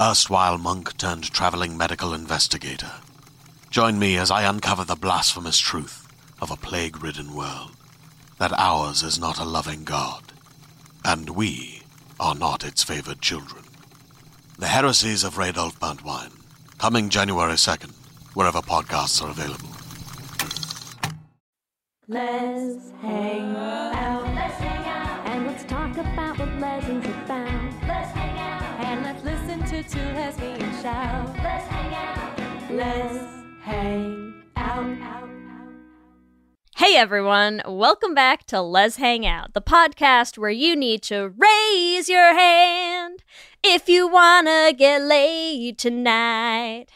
erstwhile monk turned traveling medical investigator. Join me as I uncover the blasphemous truth of a plague ridden world that ours is not a loving God, and we are not its favored children. The heresies of Radolf Burntwine, coming January 2nd, wherever podcasts are available. Let's hang out. Let's hang out. And let's talk about what lessons two lesbians shout. Let's hang out. Let's hang out. Hey everyone, welcome back to Lez Hang Out, the podcast where you need to raise your hand if you wanna get laid tonight.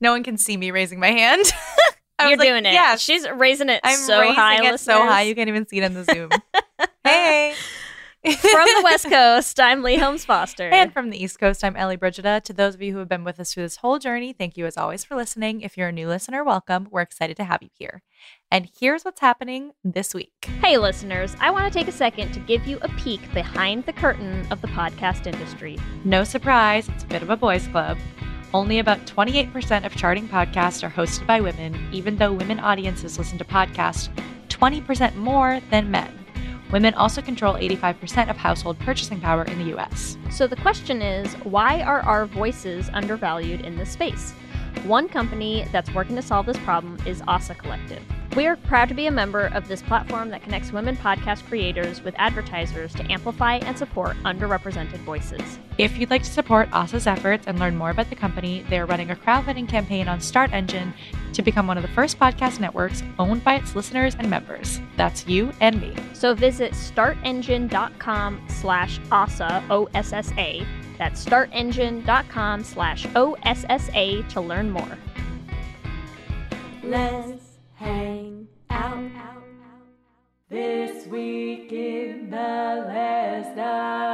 No one can see me raising my hand. I You're was like, doing it. Yeah, She's raising it I'm so raising high, it so high you can't even see it in the Zoom. hey. From the West Coast, I'm Leigh Holmes Foster. And from the East Coast, I'm Ellie Brigida. To those of you who have been with us through this whole journey, thank you as always for listening. If you're a new listener, welcome. We're excited to have you here. And here's what's happening this week. Hey, listeners, I want to take a second to give you a peek behind the curtain of the podcast industry. No surprise, it's a bit of a boys' club. Only about 28% of charting podcasts are hosted by women, even though women audiences listen to podcasts 20% more than men. Women also control 85% of household purchasing power in the US. So the question is why are our voices undervalued in this space? One company that's working to solve this problem is Ossa Collective. We are proud to be a member of this platform that connects women podcast creators with advertisers to amplify and support underrepresented voices. If you'd like to support Ossa's efforts and learn more about the company, they are running a crowdfunding campaign on Start Engine to become one of the first podcast networks owned by its listeners and members. That's you and me. So visit startengine.com slash OSSA, O-S-S-A. That's startengine.com slash O-S-S-A to learn more. Let's hang out. This week in the Lesdom.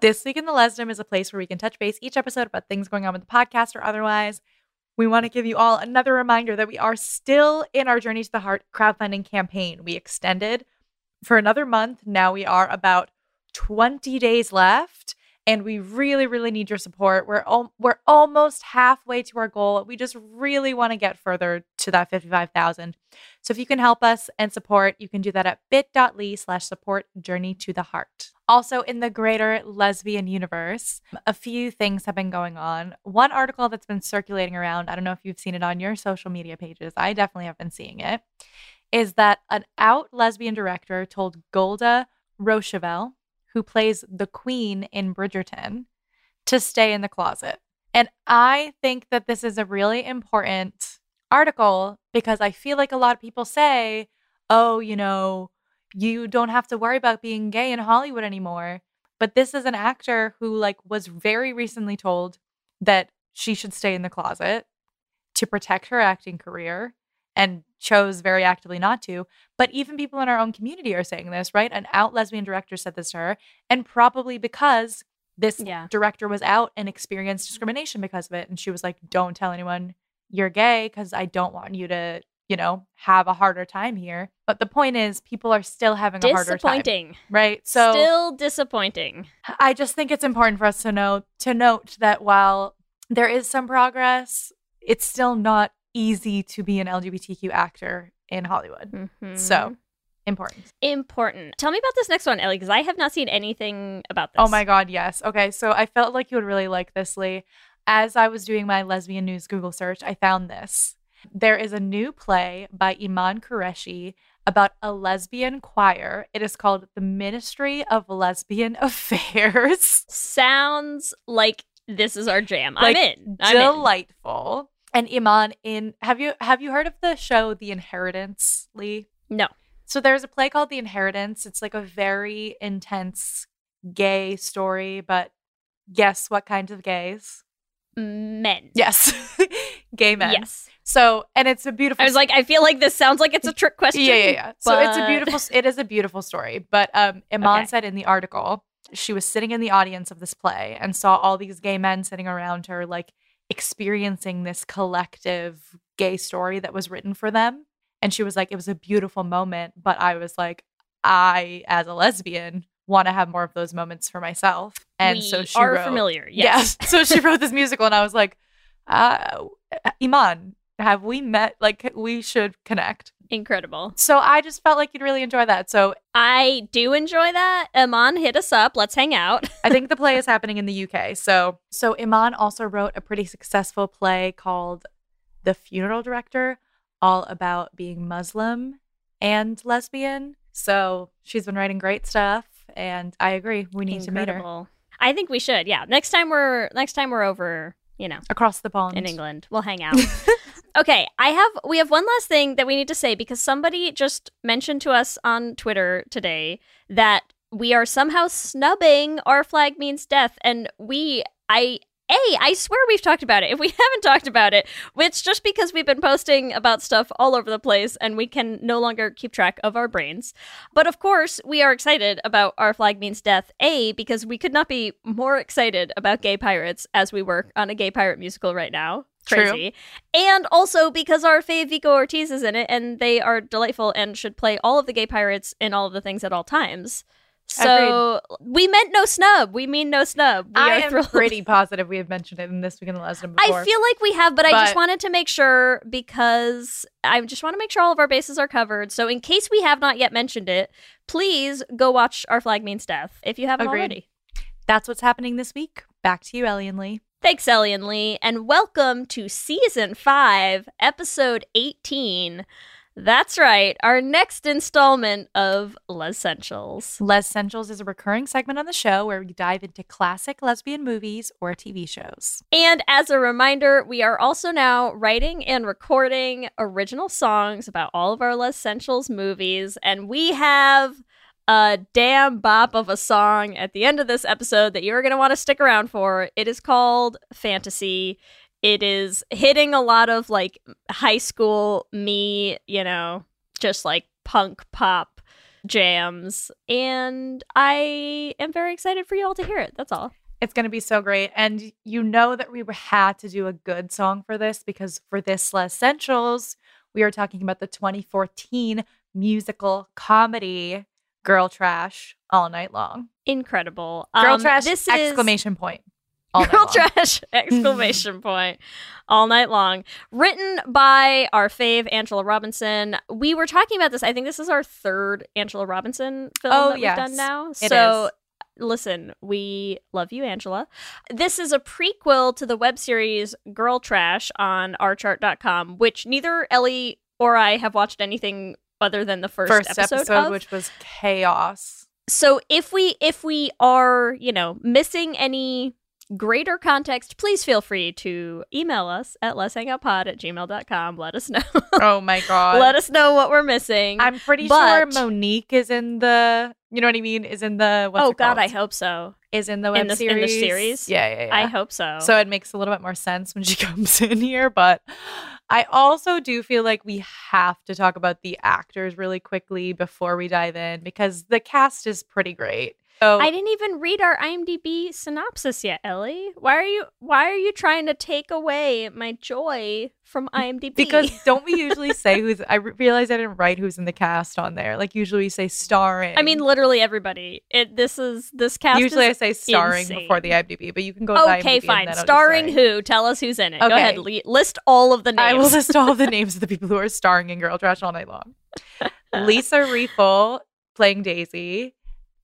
This Week in the Lesdom is a place where we can touch base each episode about things going on with the podcast or otherwise. We want to give you all another reminder that we are still in our Journey to the Heart crowdfunding campaign. We extended for another month. Now we are about 20 days left. And we really, really need your support. We're al- we're almost halfway to our goal. We just really want to get further to that 55,000. So if you can help us and support, you can do that at bit.ly slash support journey to the heart. Also, in the greater lesbian universe, a few things have been going on. One article that's been circulating around, I don't know if you've seen it on your social media pages, I definitely have been seeing it, is that an out lesbian director told Golda Rosheuvel, who plays the queen in Bridgerton, to stay in the closet. And I think that this is a really important article because I feel like a lot of people say, oh, you know, you don't have to worry about being gay in Hollywood anymore. But this is an actor who like was very recently told that she should stay in the closet to protect her acting career and chose very actively not to. But even people in our own community are saying this, right? An out lesbian director said this to her, and probably because this Yeah. director was out and experienced discrimination because of it. And she was like, don't tell anyone you're gay because I don't want you to, you know, have a harder time here. But the point is, people are still having a harder time. Disappointing. Right. So Still disappointing. I just think it's important for us to know to note that while there is some progress, it's still not easy to be an LGBTQ actor in Hollywood. Mhm. So Important. Important. Tell me about this next one, Ellie, because I have not seen anything about this. Oh my God, yes. Okay, so I felt like you would really like this, Leigh. As I was doing my lesbian news Google search, I found this. There is a new play by Iman Qureshi about a lesbian choir. It is called The Ministry of Lesbian Affairs. Sounds like this is our jam. Like, I'm in. I'm in. Delightful. And Iman in have you have you heard of the show The Inheritance, Leigh? No. So there's a play called The Inheritance. It's like a very intense gay story, but guess what kinds of gays? Men. Yes. gay men. Yes. So, and it's a beautiful I was like, I feel like this sounds like it's a trick question. Yeah, yeah, yeah. So it's a but- beautiful it is a beautiful story. But um Iman Okay. said in the article, she was sitting in the audience of this play and saw all these gay men sitting around her, like experiencing this collective gay story that was written for them. And she was like, it was a beautiful moment, but I was like, I, as a lesbian, want to have more of those moments for myself. And we so she are wrote, familiar. Yes. Yes. so she wrote this musical, and I was like, uh, Iman, have we met? Like, we should connect. Incredible. So I just felt like you'd really enjoy that. So I do enjoy that. Iman, hit us up. Let's hang out. I think the play is happening in the UK. So so Iman also wrote a pretty successful play called The Funeral Director, all about being Muslim and lesbian. So she's been writing great stuff and I agree. We need to meet her I think we should. Yeah. Next time we're next time we're over, you know, across the pond. in England, we'll hang out. okay, I have we have one last thing that we need to say because somebody just mentioned to us on Twitter today that we are somehow snubbing our flag means death and we I a, I swear we've talked about it. If we haven't talked about it, it's just because we've been posting about stuff all over the place and we can no longer keep track of our brains. But of course, we are excited about Our Flag Means Death. A, because we could not be more excited about gay pirates as we work on a gay pirate musical right now. True. And also because our fave Vico Ortiz is in it and they are delightful and should play all of the gay pirates in all of the things at all times. So we meant no snub. We mean no snub. We I are am thrilled. pretty positive we have mentioned it in this week in the lesson I feel like we have, but, I just wanted to make sure because I just want to make sure all of our bases are covered. So in case we have not yet mentioned it, please go watch Our Flag Means Death if you haven't Agreed. already. That's what's happening this week. Back to you, Ellie and Leigh. Thanks, Ellie and Leigh, and welcome to season five, episode 18. That's right, our next installment of Lez-ssentials. Les Essentials is a recurring segment on the show where we dive into classic lesbian movies or TV shows. And as a reminder, we are also now writing and recording original songs about all of our Lez-ssentials movies, and we have a damn bop of a song at the end of this episode that you're going to want to stick around for. It is called Fantasy. It is hitting a lot of like high school me, you know, just like punk pop jams. And I am very excited for you all to hear it. That's all. It's going to be so great. And you know that we had to do a good song for this because for this Lez-ssentials, we are talking about the 2014 musical comedy Girltrash All Night Long. Incredible. Girl Um, Trash this exclamation point. All Girl. Trash exclamation point all night long. Written by our fave Angela Robinson. We were talking about this. I think this is our third Angela Robinson film Oh, that we've done now. it so is. listen, we love you, Angela. This is a prequel to the web series Girltrash on ourchart.com, which neither Ellie or I have watched anything other than the first, First episode, episode, of. which was chaos. so if we if we are you know missing any greater context please feel free to email us at let's hang out pod at gmail.com let us know Oh my God. let us know what we're missing I'm pretty But- sure Monique is in the, you know what I mean? Is in the, what's oh god called? i hope so Is in the web In the- in series. the series? Yeah, yeah, yeah. i hope so So it makes a little bit more sense when she comes in here. But I also do feel like we have to talk about the actors really quickly before we dive in because the cast is pretty great. So I didn't even read our IMDb synopsis yet, Ellie. Why are you why are you trying to take away my joy from IMDb? because don't we usually say who's? I re- realized I didn't write who's in the cast on there. Like usually we say starring. I mean literally everybody. It this is this cast usually I say starring insane. before the IMDb, but you can go. To the Okay, fine. Starring who? Tell us who's in it. Go ahead. li- list all of the names. I will list all the names of the people who are starring in Girltrash all night long. Lisa Rieffel playing Daisy,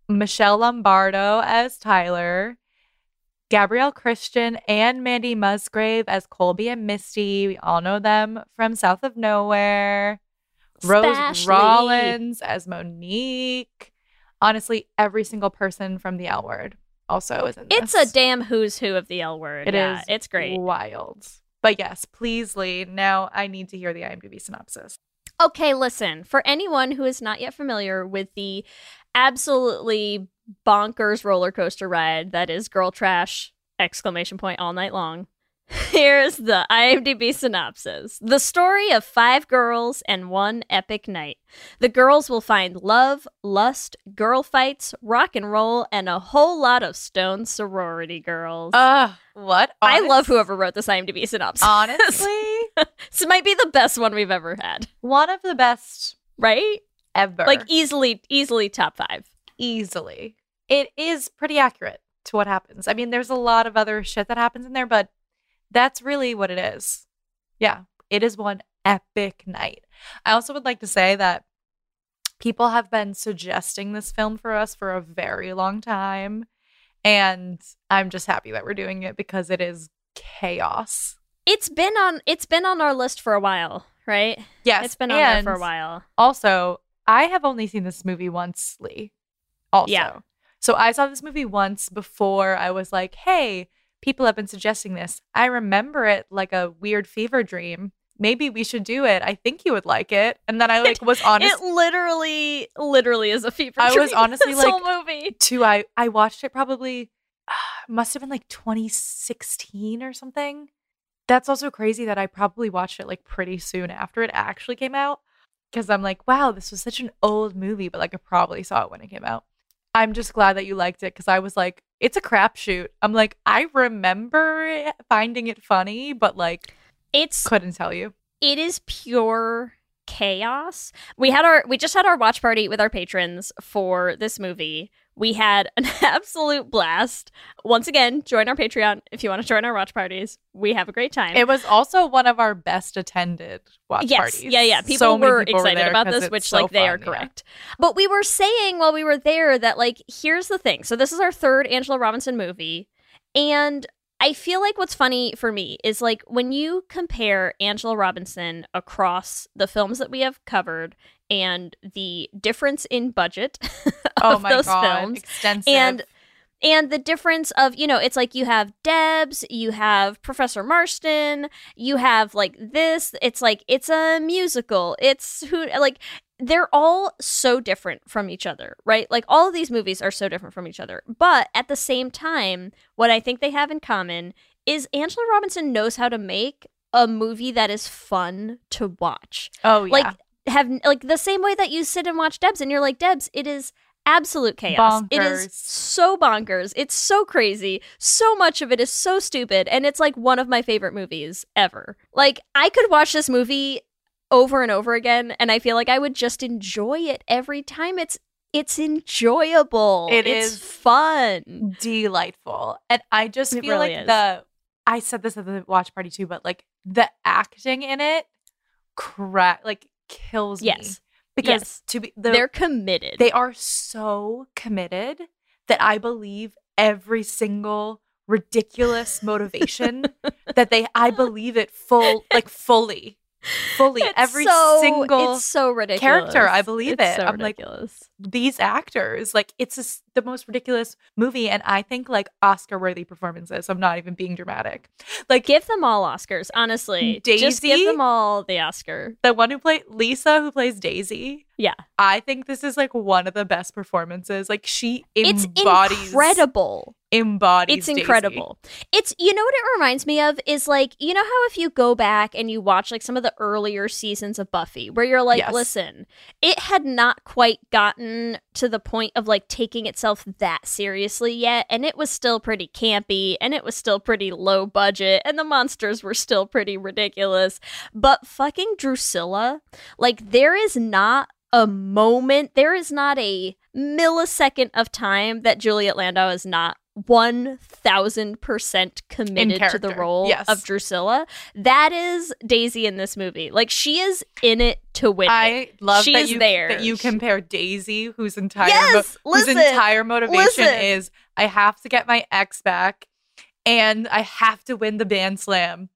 Michelle Lombardo as Tyler, Gabrielle Christian and Mandy Musgrave as Colby and Misty. We all know them from South of Nowhere. Rose Spashly. Rollins as Monique. Honestly, every single person from the L word also is in this. It's a damn who's who of the L word. It yeah, is It's great. Wild. But yes, please, Leigh. Now I need to hear the IMDb synopsis. Okay, listen. For anyone who is not yet familiar with the absolutely bonkers roller coaster ride that is Girltrash exclamation point all night long. Here's the IMDb synopsis. The story of five girls and one epic night. The girls will find love, lust, girl fights, rock and roll, and a whole lot of stone sorority girls. Uh, what? I love whoever wrote this IMDb synopsis. Honestly, this might be the best one we've ever had, one of the best right? Ever. Like easily, easily top five. easily. It is pretty accurate to what happens. I mean, there's a lot of other shit that happens in there, but that's really what it is. Yeah, it is one epic night. I also would like to say that people have been suggesting this film for us for a very long time. And I'm just happy that we're doing it because it is chaos. It's been on. It's been on our list for a while, right? Yes. it's been on there for a while. Also, I have only seen this movie once, Leigh. Also. Yeah. So I saw this movie once before I was like, hey, people have been suggesting this. I remember it like a weird fever dream. Maybe we should do it. I think you would like it. And then I like was honest It literally, literally is a fever. I was honestly this whole like- movie. too. I I watched it probably uh, must have been like 2016 or something. That's also crazy that I probably watched it like pretty soon after it actually came out because I'm like, wow, this was such an old movie, but like I probably saw it when it came out. I'm just glad that you liked it because I was like, it's a crapshoot. I'm like, I remember it- finding it funny, but like It's couldn't tell you. it is pure chaos. We had our we just had our watch party with our patrons for this movie. We had an absolute blast. Once again, join our Patreon if you want to join our watch parties. We have a great time. It was also one of our best attended watch yes, parties. yeah, yeah. People So were people excited there about this, which so like they are fun, yeah. correct. But we were saying while we were there that like here's the thing. So this is our third Angela Robinson movie, and I feel like what's funny for me is like when you compare Angela Robinson across the films that we have covered and the difference in budget Oh of my those god, films extensive. and and the difference of you know it's like you have D.E.B.S. you have professor marston you have like this it's like it's a musical it's who like they're all so different from each other right? Like all of these movies are so different from each other but at the same time what i think they have in common is angela robinson knows how to make a movie that is fun to watch. Oh yeah, like have like the same way that you sit and watch D.E.B.S. and you're like D.E.B.S., it is absolute chaos. It is so bonkers. It's so crazy. So much of it is so stupid and it's like one of my favorite movies ever. Like I could watch this movie over and over again and I feel like I would just enjoy it every time. It's it's enjoyable. It it's is fun. delightful. And I just It feel really like is. the I said this at the watch party too, but like the acting in it crack like kills me. Yes. Because Yes. to be the, They're committed. they are so committed that I believe every single ridiculous motivation that they I believe it full like fully. Fully It's every so- single it's so ridiculous. character, I believe It's it. So I'm like, ridiculous. these actors like it's just the most ridiculous movie and i think like oscar worthy performances i'm not even being dramatic like give them all Oscars, honestly. Just give them all the Oscar. the one who played lisa who plays daisy Yeah. i think this is like one of the best performances like she It's embodies incredible. Embodies It's Daisy. incredible. It's you know what it reminds me of is like you know how if you go back and you watch like some of the earlier seasons of Buffy where you're like Yes. listen, it had not quite gotten to the point of like taking itself that seriously yet and it was still pretty campy and it was still pretty low budget and the monsters were still pretty ridiculous. But fucking Drusilla, like there is not a moment, there is not a millisecond of time that Juliet Landau is not 1000% committed to the role yes. of Drusilla. That is Daisy in this movie. Like she is in it to win. it. I love She that you there. that you compare Daisy, whose entire Yes, mo- whose entire motivation listen. is I have to get my ex back, and I have to win the band slam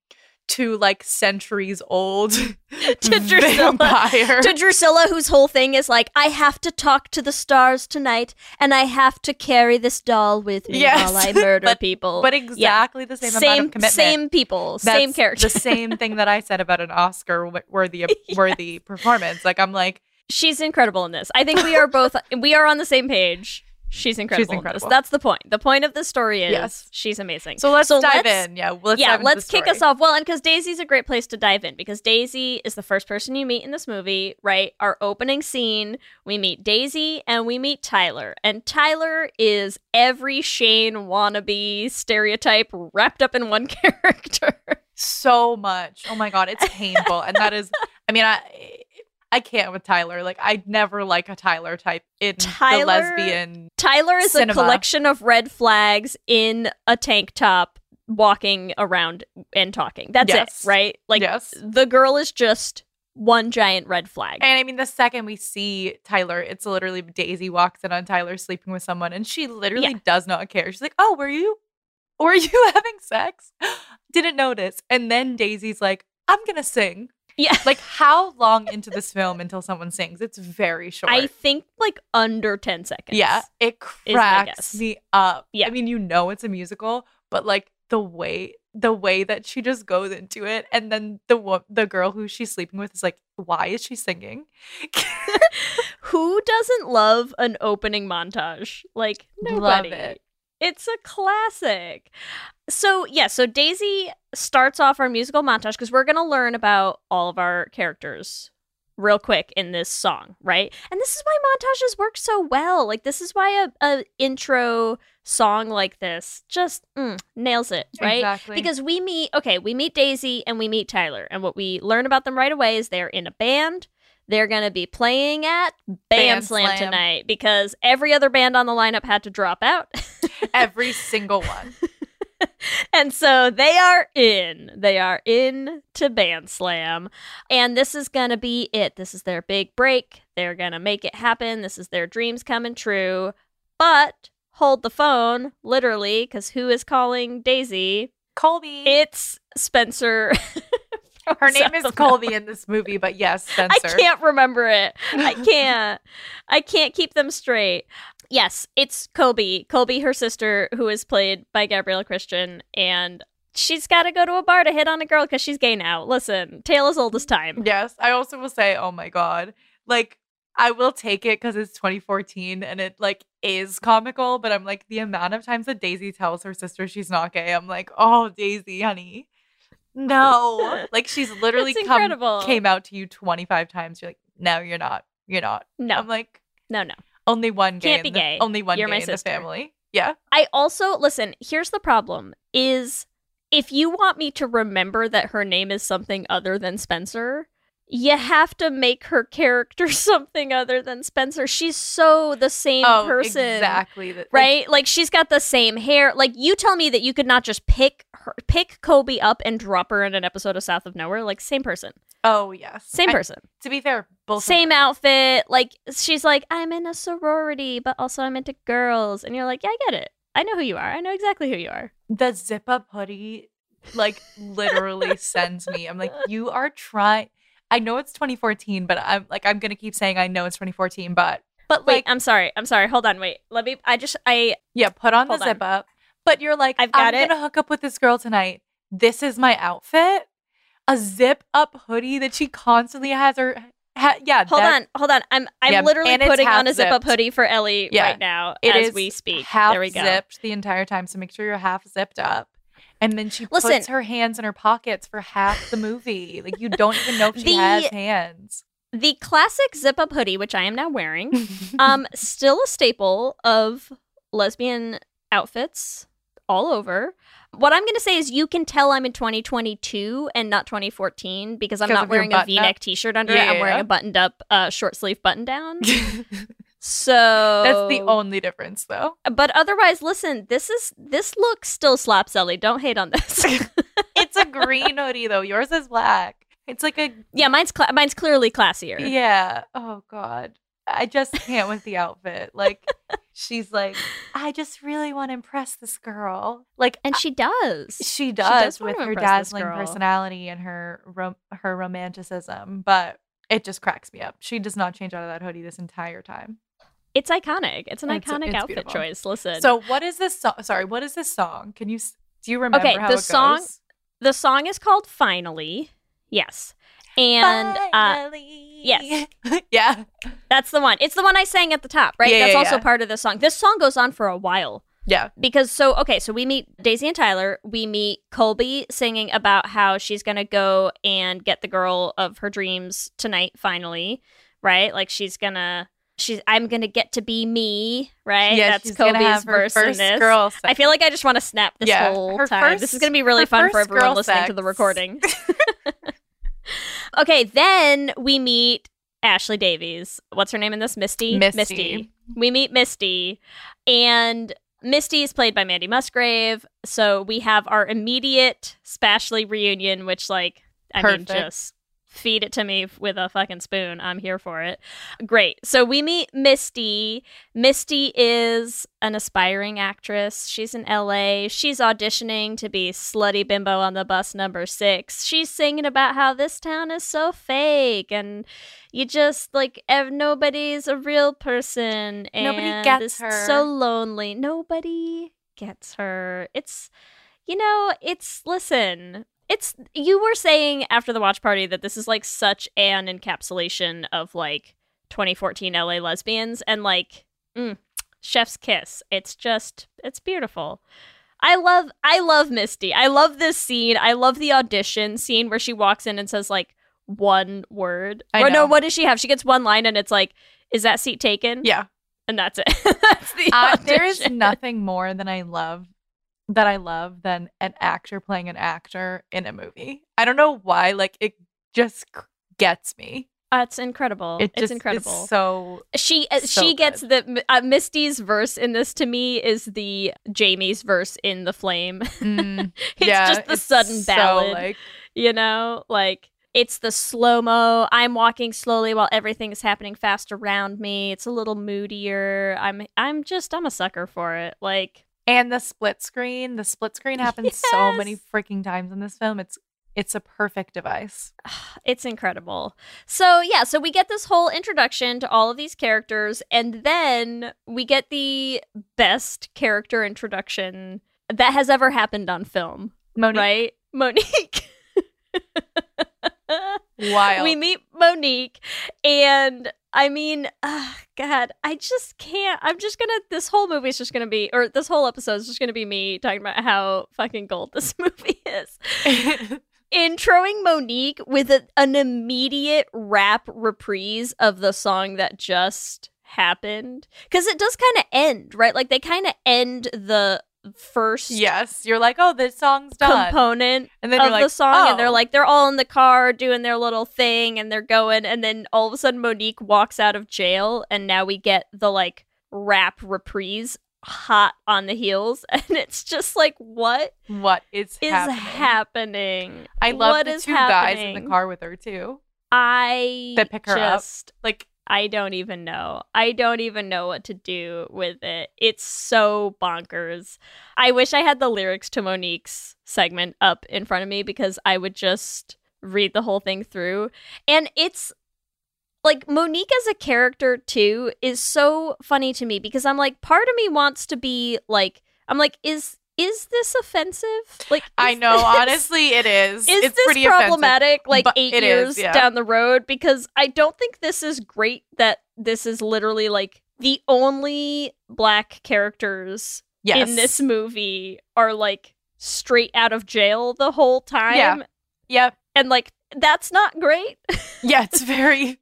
to like centuries old To Drusilla. vampire. to Drusilla, whose whole thing is like, I have to talk to the stars tonight, and I have to carry this doll with me Yes, while I murder but- people. but exactly the same, amount same, of commitment. same people, same That's character. The same thing that I said about an Oscar w- worthy worthy performance. Like I'm like, She's incredible in this. I think we are both we are on the same page. She's incredible. in incredible. That's the point. The point of the story is Yes. she's amazing. so let's dive let's- in. Yeah, let's yeah, let's kick us off. Well, and because Daisy's a great place to dive in because Daisy is the first person you meet in this movie, right? Our opening scene, we meet Daisy and we meet Tyler. And Tyler is every Shane wannabe stereotype wrapped up in one character. so much. Oh my god, it's painful, and that is. I mean, I I can't with Tyler. Like I never like a Tyler type in Tyler- the lesbian. Tyler is Cinema. a collection of red flags in a tank top walking around and talking. That's Yes. it, right? Like yes. the girl is just one giant red flag. And I mean, the second we see Tyler, it's literally Daisy walks in on Tyler sleeping with someone, and she literally Yeah. does not care. She's like, "Oh, were you, were you having sex? Didn't notice." And then Daisy's like, "I'm gonna sing." Yeah. Like, how long into this film until someone sings? It's very short. I think like under 10 seconds. yeah, It cracks me up. Yeah. I mean, you know it's a musical, but like the way the way that she just goes into it, and then the the girl who she's sleeping with is like, "Why is she singing?" Who doesn't love an opening montage? Like Love nobody. it. It's a classic. So, yeah, so Daisy starts off our musical montage because we're going to learn about all of our characters real quick in this song, right? And this is why montages work so well. Like this is why a, a intro song like this just mm, nails it, right? Exactly. Because we meet, okay, we meet Daisy and we meet Tyler. And what we learn about them right away is they're in a band. They're going to be playing at Band, Band Slam, Slam. tonight because every other band on the lineup had to drop out. Every single one. and so they are in. They are in to Band Slam. And this is going to be it. This is their big break. They're going to make it happen. This is their dreams coming true. But hold the phone, literally, because who is calling Daisy? Colby. It's Spencer. Her name is Colby in this movie, but yes, Spencer. I can't remember it. I can't. I can't keep them straight. Yes, it's Colby. Colby, her sister, who is played by Gabrielle Christian, and she's got to go to a bar to hit on a girl because she's gay now. Listen, tale as old as time. Yes, I also will say, oh my god, like I will take it because it's 2014 and it like is comical, but I'm like the amount of times that Daisy tells her sister she's not gay, I'm like, oh Daisy, honey, no, like she's literally come incredible. came out to you 25 times. You're like, no, you're not, you're not. No, I'm like, no, no. only one gay, Can't be the- gay. only one You're gay my in the family. Yeah, I also listen. Here's the problem: is if you want me to remember that her name is something other than Spencer, you have to make her character something other than Spencer. She's so the same oh, person. exactly, like, right? Like she's got the same hair. Like you tell me that you could not just pick her, pick Colby up and drop her in an episode of South of Nowhere. Like same person, oh yes, same I- person, to be fair, both same outfit. Like she's like, I'm in a sorority, but also I'm into girls, and you're like, yeah, I get it. I know who you are. I know exactly who you are. the zip up hoodie like literally sends me. I'm like, you are trying. I know it's 2014, but I'm like, I'm gonna keep saying I know it's 2014, but but Wait, like, I'm sorry. I'm sorry. Hold on. Wait. Let me. I just. I. yeah, put on the on. zip up. But you're like, I've got I'm it. gonna hook up with this girl tonight. This is my outfit. A zip up hoodie that she constantly has her. Ha- yeah, Hold that- on. Hold on. I'm. I'm Yeah, literally putting on a zip up hoodie for Ellie Yeah, right now It as is we speak. half there we go. zipped the entire time, so make sure you're half zipped up. And then she Listen. puts her hands in her pockets for half the movie. Like you don't even know if she The- has hands. The classic zip up hoodie, which I am now wearing, um, still a staple of lesbian outfits all over. What I'm going to say is you can tell I'm in 2022 and not 2014 because I'm not wearing a? V-neck t-shirt under Yeah, it. I'm wearing yeah. a buttoned up uh, short sleeve button down. So That's the only difference, though. But otherwise, listen, this is this look still slaps Ellie. Don't hate on this. It's a green hoodie, though. Yours is black. It's like a yeah, mine's cla- mine's clearly classier. yeah. Oh God, I just can't with the outfit. Like she's like, I just really want to impress this girl. Like And she does. she does does, with her dazzling personality and her rom- her romanticism, but it just cracks me up. She does not change out of that hoodie this entire time. It's iconic. It's an It's- iconic it's outfit beautiful. choice. Listen. So what is this song? Sorry, what is this song? Can you do you remember Okay, how the it song- goes? the song is called Finally. Yes. And uh Finally. yes. yeah. that's the one. It's the one I sang at the top, right? Yeah, that's yeah, also yeah. part of the song. This song goes on for a while. Yeah. because so okay so we meet daisy and tyler we meet colby singing about how she's gonna go and get the girl of her dreams tonight finally right like she's gonna she's i'm gonna get to be me right? Yeah, that's she's colby's gonna have her verse in first this girl. i feel like i just want to snap this Yeah, whole her time. This is gonna be really fun for everyone listening to the recording. Okay then we meet ashley davies. What's her name in this? Misty? Misty. we meet Misty, and Misty is played by Mandy Musgrave. So we have our immediate Spashly reunion, which, like, I mean, just feed it to me with a fucking spoon. I'm here for it. Great. So we meet Misty. Misty is an aspiring actress. She's in LA. She's auditioning to be Slutty Bimbo on the bus number six. She's singing about how this town is so fake and you just like ev- nobody's a real person and Nobody gets her. so lonely nobody gets her it's you know it's listen it's you were saying after the watch party that this is like such an encapsulation of like 2014 LA lesbians and like mm, chef's kiss it's just it's beautiful I love I love Misty. I love this scene. I love the audition scene where she walks in and says like one word. I or no, what does she have? She gets one line and it's like, "Is that seat taken?" Yeah. and that's it. that's the Uh, there is nothing more than I love that I love than an actor playing an actor in a movie. I don't know why. Like it just gets me. Uh, it's incredible. It it's incredible. So she uh, so she gets the uh, Misty's verse in this to me is the Jamie's verse in the flame. mm, it's yeah, just the it's sudden so, like, you know like it's the slow mo i'm walking slowly while everything is happening fast around me it's a little moodier i'm i'm just i'm a sucker for it like and the split screen. The split screen happens so many freaking times in this film. It's it's a perfect device. it's incredible so yeah so we get this whole introduction to all of these characters and then we get the best character introduction that has ever happened on film Monique, right monique wild. we meet Monique, and I mean, uh, God, I just can't. I'm just gonna. This whole movie is just gonna be, or this whole episode is just gonna be me talking about how fucking gold this movie is. Introing Monique with a, an immediate rap reprise of the song that just happened, because it does kind of end right. Like they kind of end the first yes, you're like, oh, this song's done, component and then of like, the song and they're oh. like they're all in the car doing their little thing and they're going and then all of a sudden Monique walks out of jail and now we get the like rap reprise hot on the heels and it's just like what what is, is happening? happening? I love What the is two guys in the car with her too. I That pick her up. Like I don't even know. I don't even know what to do with it. It's so bonkers. I wish I had the lyrics to Monique's segment up in front of me because I would just read the whole thing through. And it's like Monique as a character too is so funny to me because I'm like part of me wants to be like I'm like is is this offensive? Like I know, this- honestly, it is. is it's this offensive. problematic like but eight years is, yeah. down the road because i don't think this is great that this is literally like the only black characters Yes. in this movie are like straight out of jail the whole time Yeah. Yep. and like that's not great Yeah, it's very,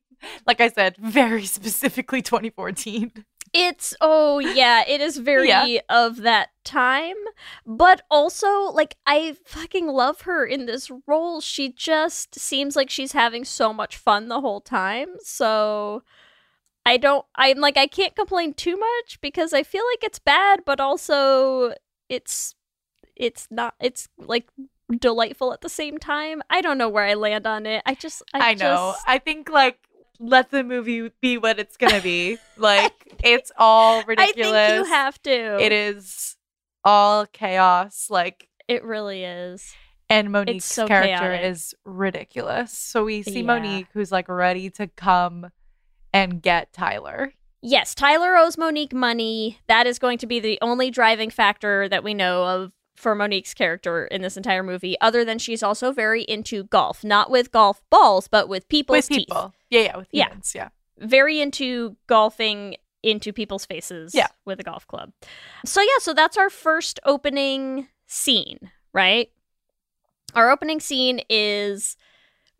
like I said, very specifically 2014. It's oh yeah, it is very Yeah. of that time, but also like I fucking love her in this role. She just seems like she's having so much fun the whole time. So I don't I'm like I can't complain too much because I feel like it's bad, but also it's it's not it's like delightful at the same time. I don't know where I land on it. I just I, I, know. just- I think like let the movie be what it's gonna be. like it's all I ridiculous. think you have to. It is all chaos. Like It really is. and Monique's so character chaotic. is ridiculous. So we see Yeah. Monique who's like ready to come and get Tyler. Yes, Tyler owes Monique money. That is going to be the only driving factor that we know of for Monique's character in this entire movie, other than she's also very into golf. Not with golf balls, but with people's with people. teeth. Yeah, yeah, with Yeah. Yeah. Very into golfing into people's faces Yeah. with a golf club. So, yeah, so that's our first opening scene, right? Our opening scene is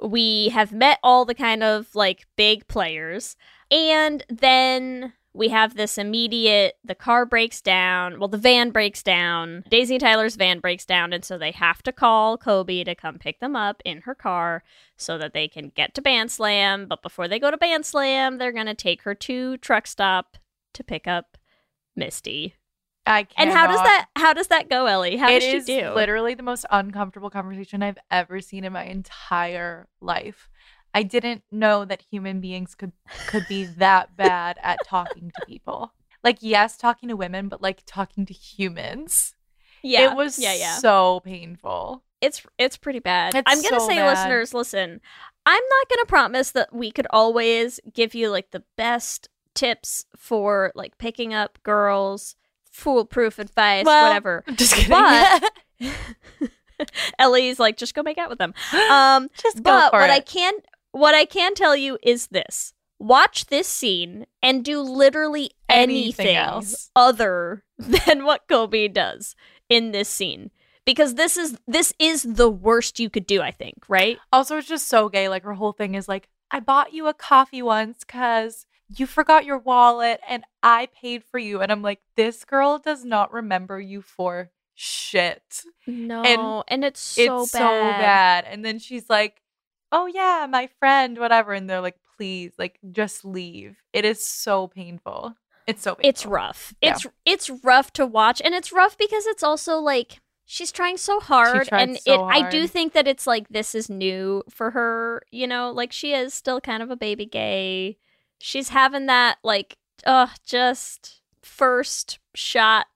we have met all the kind of like big players and then we have this immediate the car breaks down well the van breaks down daisy and tyler's van breaks down and so they have to call colby to come pick them up in her car so that they can get to band slam. But before they go to band slam they're going to take her to truck stop to pick up misty. I and how does that how does that go ellie? How It does she is do? literally the most uncomfortable conversation I've ever seen in my entire life. I didn't know that human beings could could be that bad at talking to people. Like yes, talking to women, but like talking to humans. yeah it was yeah yeah so painful. it's it's pretty bad. It's I'm gonna so say, bad. listeners, listen. I'm not gonna promise that we could always give you like the best tips for like picking up girls, foolproof advice, Well, whatever. I'm just kidding. But- Ellie's like, just go make out with them. Um, just go but what it. I can what I can tell you is this: watch this scene and do literally Anything anything, else. other than what Colby does in this scene. Because this is this is the worst you could do, I think, right? Also, it's just so gay. Like her whole thing is like, I bought you a coffee once because you forgot your wallet and I paid for you. And I'm like, this girl does not remember you for shit. No, and, and it's so it's bad. so bad. And then she's like, Oh yeah, my friend, whatever. And they're like, please, like just leave. It is so painful. It's so painful. It's rough. Yeah. It's it's rough to watch, and it's rough because it's also like she's trying so hard, and so it. I do think that it's like this is new for her. You know, like she is still kind of a baby gay. She's having that like, uh, just first shot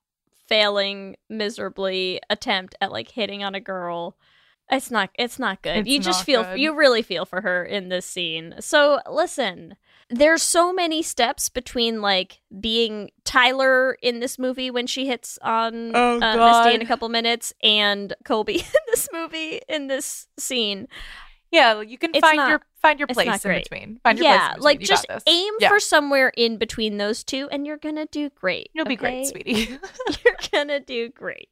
failing miserably attempt at like hitting on a girl. It's not it's not good. It's you just feel good. you really feel for her in this scene. So listen, there's so many steps between like being Tyler in this movie when she hits on Oh, uh, Misty in a couple minutes and Colby in this movie in this scene. Yeah, you can It's find not- your find your place in between. Find your yeah, place in between. like You just aim Yeah. for somewhere in between those two and you're going to do great. You'll be great, sweetie. you're going to do great.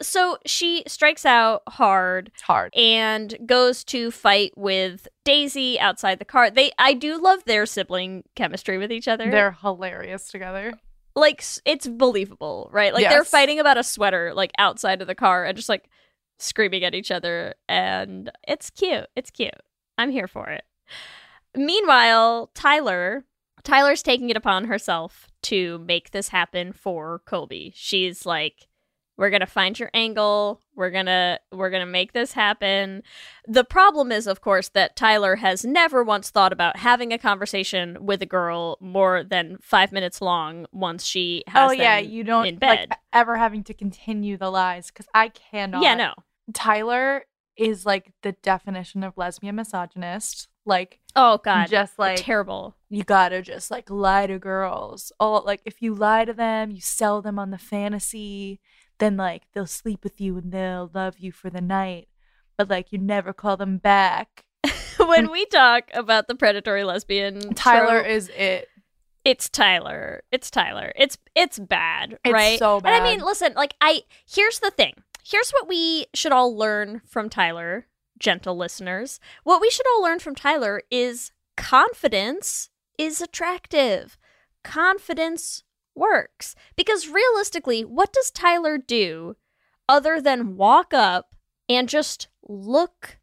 So she strikes out hard it's hard. and goes to fight with Daisy outside the car. They I do love their sibling chemistry with each other. They're hilarious together. like it's believable, right? Like they're fighting about a sweater like outside of the car and just like screaming at each other and it's cute. It's cute. I'm here for it. Meanwhile, Tyler Tyler's taking it upon herself to make this happen for Colby. She's like we're going to find your angle. We're going to we're going to make this happen. The problem is of course that Tyler has never once thought about having a conversation with a girl more than 5 minutes long once she has oh yeah, you don't in bed. like ever having to continue the lies because I cannot. yeah, no. Tyler is like the definition of lesbian misogynist. Like Oh god. just like terrible. you gotta just like lie to girls. Oh, like if you lie to them, you sell them on the fantasy, then like they'll sleep with you and they'll love you for the night. But like you never call them back. when we talk about the predatory lesbian Tyler trope, is it. it's Tyler. It's Tyler. It's it's bad, It's right? so bad. And I mean, listen, like I here's the thing. Here's what we should all learn from Tyler, gentle listeners. What we should all learn from Tyler is confidence is attractive. Confidence works. Because realistically, what does Tyler do other than walk up and just look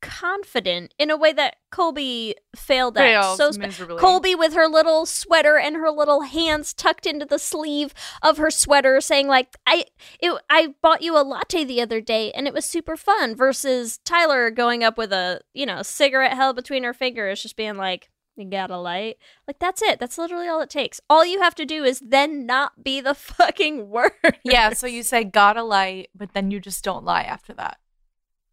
confident in a way that Colby failed at. Fails so sp- miserably. Colby with her little sweater and her little hands tucked into the sleeve of her sweater saying like I it, I bought you a latte the other day and it was super fun versus Tyler going up with a, you know, cigarette held between her fingers just being like you got a light. Like that's it. That's literally all it takes. All you have to do is then not be the fucking word. Yeah, so you say got a light, but then you just don't lie after that.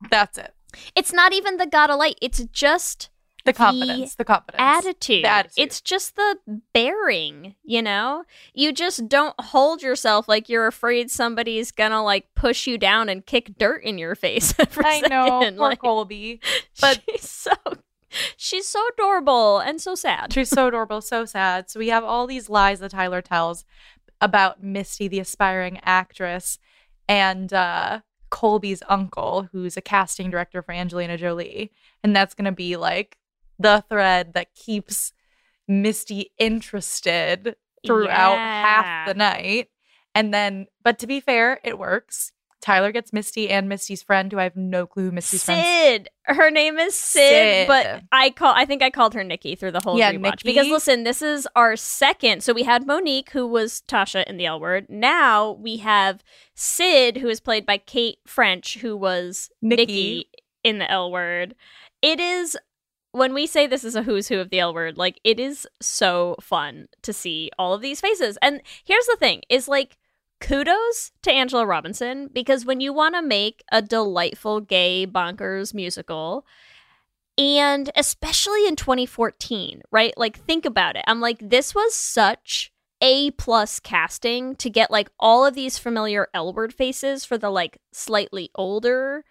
That's it. It's not even the got a light. It's just The confidence. The, confidence. attitude. The attitude. It's just the bearing, you know? You just don't hold yourself like you're afraid somebody's gonna like push you down and kick dirt in your face. I know, second. poor Like, Colby. But she's so she's so adorable and so sad. she's so adorable, so sad. So we have all these lies that Tyler tells about Misty, the aspiring actress, and uh Colby's uncle, who's a casting director for Angelina Jolie. And that's gonna be like the thread that keeps Misty interested throughout half the night. And then, but to be fair, it works. Tyler gets Misty and Misty's friend, who I have no clue who Misty's friend. Sid. Her name is Sid, Sid. but I call I think I called her Nikki through the whole Yeah, rewatch because listen, this is our second. So we had Monique, who was Tasha in the L Word. Now we have Sid, who is played by Kate French, who was Nikki. Nikki, in the L Word. It is when we say this is a who's who of the L Word, like it is so fun to see all of these faces. And here's the thing: is like kudos to Angela Robinson because when you want to make a delightful gay bonkers musical and especially in 2014 right? Like think about it. I'm like this was such a plus casting to get like all of these familiar l word faces for the like slightly older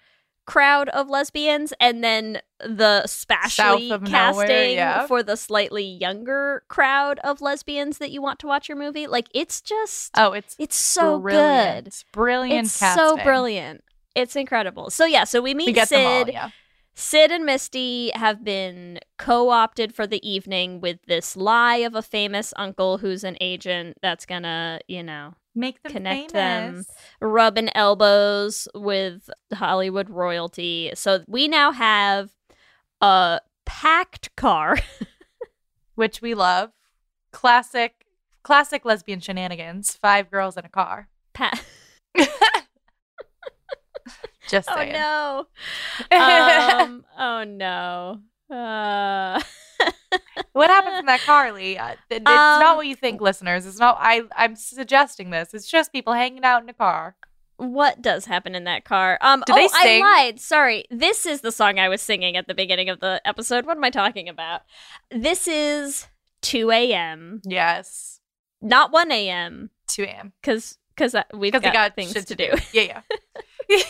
crowd of lesbians and then the South of Nowhere, casting yeah. for the slightly younger crowd of lesbians that you want to watch your movie like it's just Oh, it's it's so brilliant. good. Brilliant It's casting. so brilliant. It's incredible. So yeah, so we meet We them all, Sid. yeah. Sid and Misty have been co-opted for the evening with this lie of a famous uncle who's an agent that's gonna, you know, Make them Connect famous. them. rubbing elbows with Hollywood royalty. So we now have a packed car. which we love. Classic, classic lesbian shenanigans. Five girls in a car. Pa- Just oh no. Um, oh no. Uh what happens in that car, Leigh? Uh, it's Um, not what you think, listeners. It's not. I. I'm suggesting this. It's just people hanging out in a car. what does happen in that car? Um, Do oh? I lied. Sorry. This is the song I was singing at the beginning of the episode. What am I talking about? This is 2 a.m., Yes. not 1 a.m. Two a.m. because because we've got, got things to do. Yeah, yeah.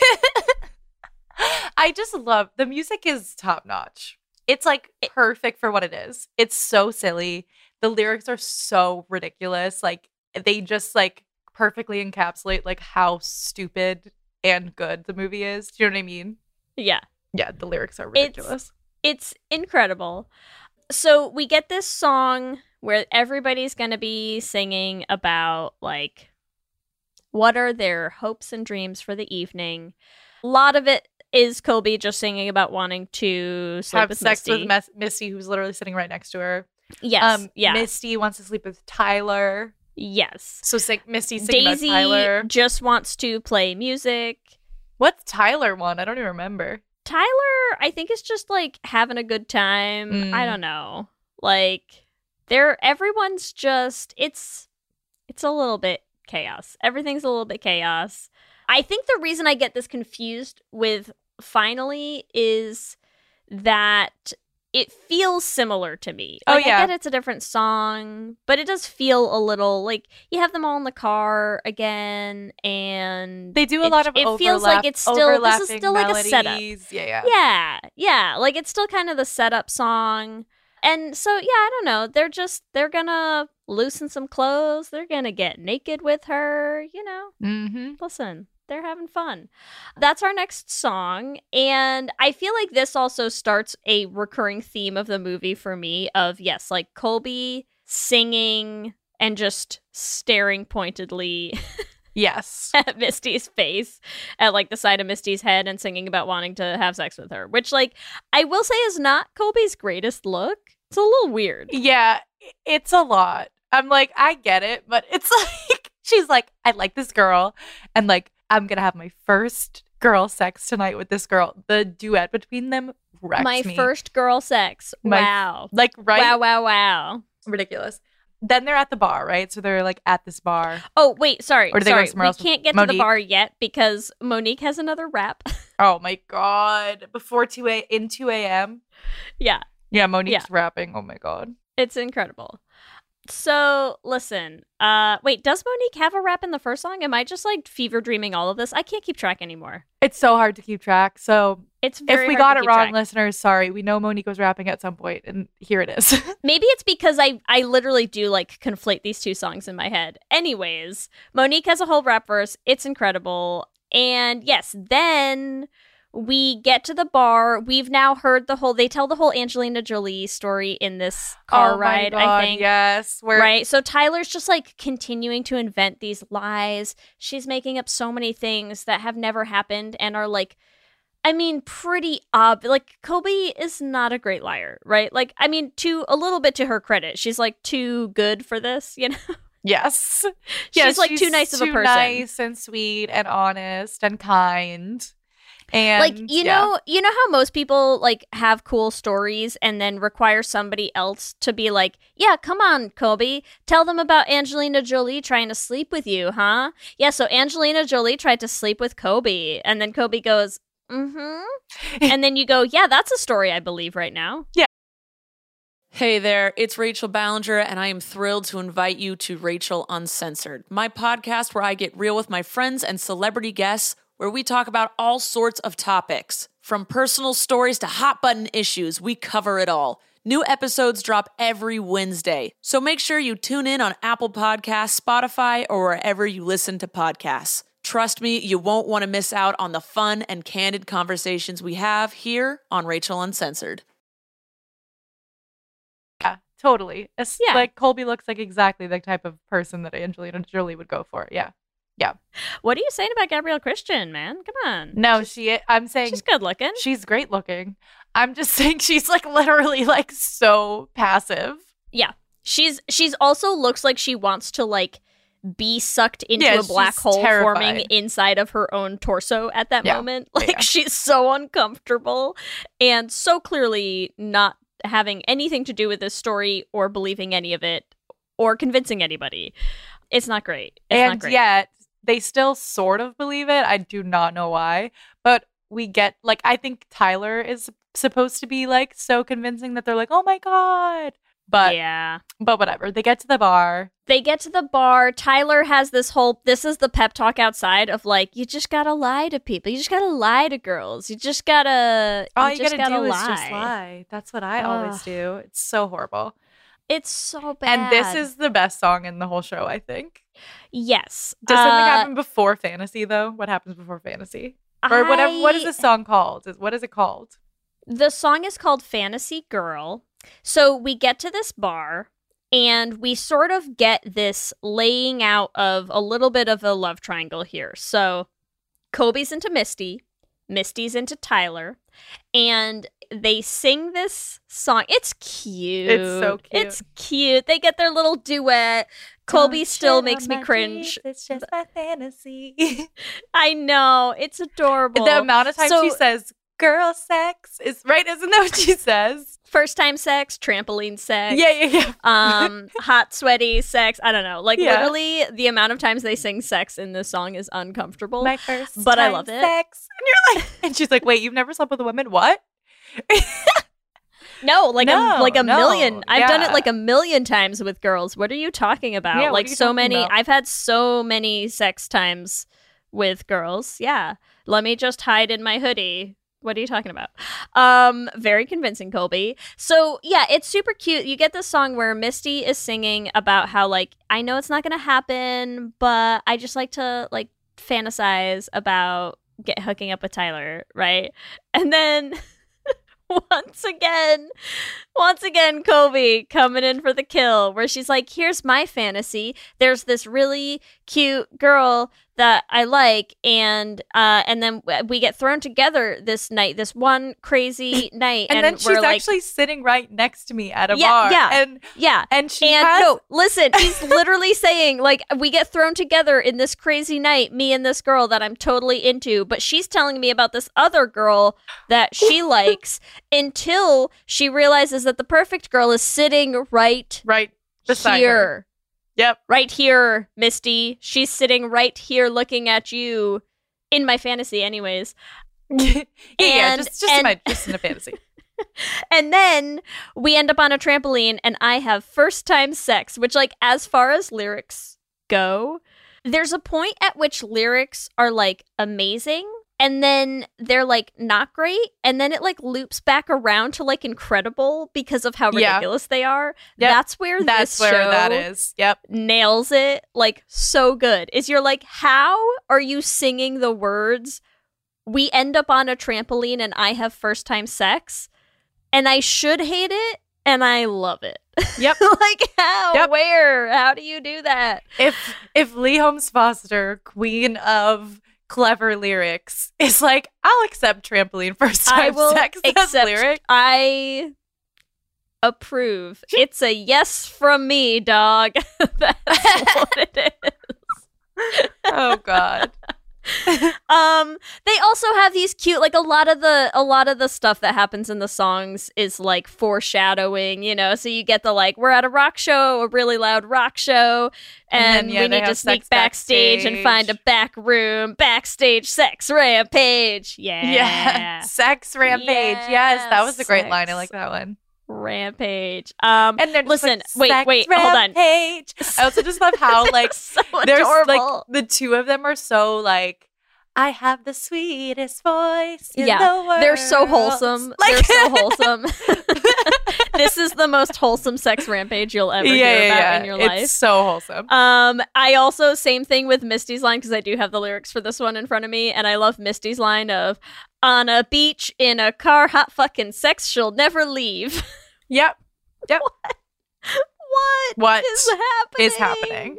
I just love the music is top notch. It's like perfect for what it is. It's so silly. The lyrics are so ridiculous. Like they just like perfectly encapsulate like how stupid and good the movie is. Do you know what I mean? yeah, Yeah, the lyrics are It's- ridiculous. it's incredible. So we get this song where everybody's going to be singing about like what are their hopes and dreams for the evening. A lot of it is Colby just singing about wanting to sleep Have with sex Misty. with Mes- Misty, who's literally sitting right next to her. yes, Um, yeah, Misty wants to sleep with Tyler. yes. So sing- Misty singing Daisy about Tyler. just wants to play music. What's Tyler one? I don't even remember. Tyler, I think is just like having a good time. I Mm. don't know. Like they're everyone's just it's it's a little bit chaos. Everything's a little bit chaos. I think the reason I get this confused with finally is that it feels similar to me. Oh, yeah. I get it's a different song, but it does feel a little like you have them all in the car again, and They do a it- lot of it feels like it's still- this is still like a setup. melodies. Yeah, yeah. yeah, yeah, like it's still kind of the setup song. And so yeah, I don't know. They're just they're gonna loosen some clothes. They're gonna get naked with her, you know. Mm-hmm. Listen, they're having fun. That's our next song, and I feel like this also starts a recurring theme of the movie for me of yes, like Colby singing and just staring pointedly Yes. at Misty's face, at like the side of Misty's head, and singing about wanting to have sex with her, which, like, I will say is not Colby's greatest look. It's a little weird. Yeah, it's a lot. I'm like, I get it, but it's like she's like, I like this girl, and like I'm gonna have my first girl sex tonight with this girl. The duet between them wrecks My me. first girl sex. My- wow. like right, Wow, wow, wow. ridiculous. Then they're at the bar, right? So they're like at this bar. Oh, wait, sorry. Or do they go sorry. somewhere we else with can't get to the bar yet because Monique has another rap. Oh my god! Before two a in two a.m. yeah. Yeah, Monique's Yeah. rapping. Oh my god. It's incredible. So listen, uh wait, does Monique have a rap in the first song? Am I just like fever dreaming all of this? I can't keep track anymore. It's so hard to keep track. So It's very if we got it wrong, track. listeners, sorry. We know Monique was rapping at some point, and here it is. Maybe it's because I I literally do like conflate these two songs in my head. Anyways, Monique has a whole rap verse. It's incredible. And yes, then we get to the bar. We've now heard the whole they tell the whole Angelina Jolie story in this car oh my ride, god, I think. Yes, where Right. So Tyler's just like continuing to invent these lies. She's making up so many things that have never happened and are like I mean, pretty ob like Colby is not a great liar, right? Like, I mean, to a little bit to her credit, she's like too good for this, you know. Yes. She's, like, too nice of a person. Nice and sweet and honest and kind. And like you yeah. know you know how most people like have cool stories and then require somebody else to be like yeah come on colby tell them about angelina jolie trying to sleep with you huh yeah so angelina jolie tried to sleep with colby and then colby goes mm-hmm and then you go yeah that's a story i believe right now Yeah. Hey there, it's Rachel Ballinger, and I am thrilled to invite you to Rachel Uncensored, my podcast where I get real with my friends and celebrity guests, where we talk about all sorts of topics. From personal stories to hot button issues, we cover it all. New episodes drop every Wednesday, so make sure you tune in on Apple Podcasts, Spotify, or wherever you listen to podcasts. Trust me, you won't want to miss out on the fun and candid conversations we have here on Rachel Uncensored. yeah, totally. It's Yeah. like Colby looks like exactly the type of person that Angelina Jolie would go for. Yeah. What are you saying about gabrielle christian man come on No, she. I'm saying she's good looking she's great looking. I'm just saying she's like literally like so passive. Yeah. She's she's also looks like she wants to like be sucked into Yeah, a black she's hole forming inside of her own torso at that Yeah, moment. Like yeah. she's so uncomfortable and so clearly not having anything to do with this story or believing any of it or convincing anybody. It's not great. It's not and great. yet they still sort of believe it. I do not know why, but we get like I think Tyler is supposed to be like so convincing that they're like, "Oh my god." But yeah. but whatever. They get to the bar. They get to the bar. Tyler has this whole this is the pep talk outside of like you just got to lie to people. You just got to lie to girls. You just got to All you, just gotta, do lie. is just lie. That's what I always do. It's so horrible. It's so bad. And this is the best song in the whole show, I think. Yes. Does something Uh, happen before fantasy though? What happens before fantasy? Or whatever what is I- this song called? What is it called? The song is called Fantasy Girl. So we get to this bar and we sort of get this laying out of a little bit of a love triangle here. So Colby's into Misty, Misty's into Tyler, and they sing this song. It's cute. It's so cute. It's cute. They get their little duet. Colby Don't still makes me cringe. dreams, It's just my fantasy. I know. It's adorable. the amount of times So- she says girl sex is right, isn't that what she says? First time sex, trampoline sex. Yeah, yeah, yeah. um hot sweaty sex i don't know like Yeah. literally the amount of times they sing sex in this song is uncomfortable My first but I love it. Sex. And you're like and she's like, wait, you've never slept with a woman? What? no like No, a like a no, million i've done it like a million times with girls what are you talking about Yeah, like so many about? i've had so many sex times with girls yeah let me just hide in my hoodie what are you talking about? Um, very convincing, Colby. So yeah, it's super cute. You get this song where Misty is singing about how like I know it's not gonna happen, but I just like to like fantasize about get hooking up with Tyler, right? And then once again, once again, Colby coming in for the kill, where she's like, "Here's my fantasy. There's this really cute girl that I like, and uh, and then we get thrown together this night, this one crazy night, and, and, then she's like, actually sitting right next to me at a Yeah, bar. yeah. And yeah. and she and has no, listen, he's literally saying like we get thrown together in this crazy night, me and this girl that I'm totally into, but she's telling me about this other girl that she likes until she realizes that the perfect girl is sitting right right beside her. here. Yep. Right here, Misty. She's sitting right here looking at you in my fantasy anyways. yeah, yeah, just just and- in my just in a fantasy. And then we end up on a trampoline and I have first time sex, which like as far as lyrics go, there's a point at which lyrics are like amazing and then they're like not great and then it like loops back around to like incredible because of how Yeah. ridiculous they are. Yep. That's where That's this where show is. Yep. nails it like so good is you're like how are you singing the words we end up on a trampoline and i have first time sex and i should hate it and i love it Yep. like how Yep. where how do you do that if if Leigh Holmes Foster, queen of clever lyrics, is like, I'll accept trampoline first i time will sex accept lyric. i approve it's a yes from me dog that's what it is Oh God. um they also have these cute like a lot of the a lot of the stuff that happens in the songs is like foreshadowing you know so you get the like we're at a rock show a really loud rock show And and, then, yeah, we need to sneak sex backstage, and find a back room backstage sex rampage yeah Yeah. Sex rampage. yes, that was a great line. I like that one. Rampage. Um And then listen wait wait hold on. Rampage. I also just love how like so there's like the two of them are so like I have the sweetest voice in Yeah, the world. They're so wholesome. Like, They're so wholesome. this is the most wholesome sex rampage you'll ever yeah, hear yeah, about yeah. in your life. it's so wholesome. Um, I also same thing with Misty's line because I do have the lyrics for this one in front of me, and I love Misty's line of "On a beach in a car, hot fucking sex, she'll never leave." yep. Yep. what? What is happening? is happening?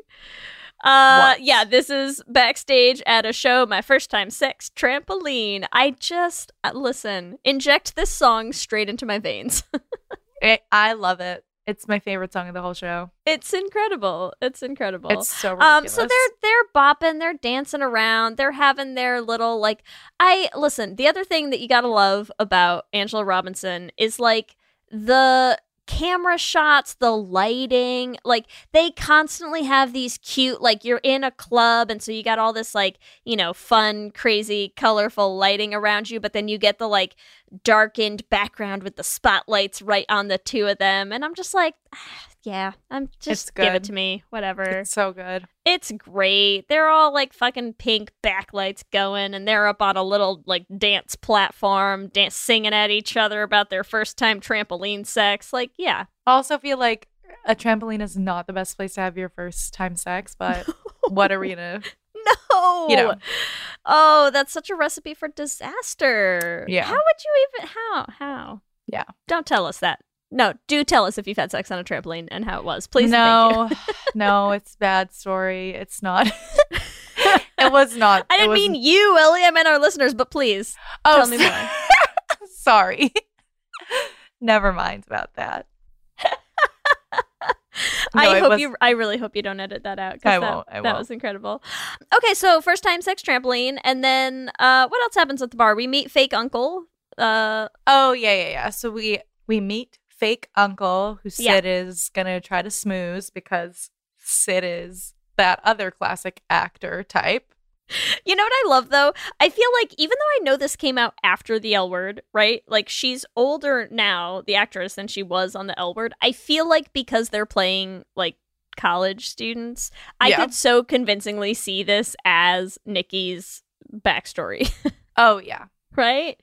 Uh, yeah, this is backstage at a show. My first time sex trampoline. I just uh, listen. Inject this song straight into my veins. I, I love it. It's my favorite song of the whole show. It's incredible. It's incredible. It's so ridiculous. Um, so they're they're bopping, they're dancing around, they're having their little like. I listen. The other thing that you gotta love about Angela Robinson is like the camera shots, the lighting. Like they constantly have these cute. Like you're in a club, and so you got all this like you know fun, crazy, colorful lighting around you, but then you get the like darkened background with the spotlights right on the two of them, and I'm just like. "Ah, Yeah, I'm just give it to me, whatever. It's so good. It's great. They're all like fucking pink backlights going, and they're up on a little like dance platform, dance singing at each other about their first time trampoline sex. Like, yeah, I also feel like a trampoline is not the best place to have your first time sex, but what are we gonna? no, You know. Oh, that's such a recipe for disaster. Yeah. How would you even? How? How? Yeah. Don't tell us that. No, do tell us if you've had sex on a trampoline and how it was, please. and thank you. no, no, it's bad story. It's not. it was not. I didn't mean you, Ellie. I meant our listeners. But please, Oh, tell me more. Sorry. Never mind about that. No, I hope was- you. I really hope you don't edit that out. I that, won't, I that won't. was incredible. Okay, so first time sex trampoline, and then uh, what else happens at the bar? We meet fake uncle. Uh, Oh yeah, yeah, yeah. So we we meet fake uncle who Yeah. Sid is gonna try to smooze because Sid is that other classic actor type. You know what I love though? I feel like even though I know this came out after the L word, right? Like she's older now, the actress, than she was on the L word. I feel like because they're playing like college students, I Yeah. could so convincingly see this as Nikki's backstory. Oh yeah. Right?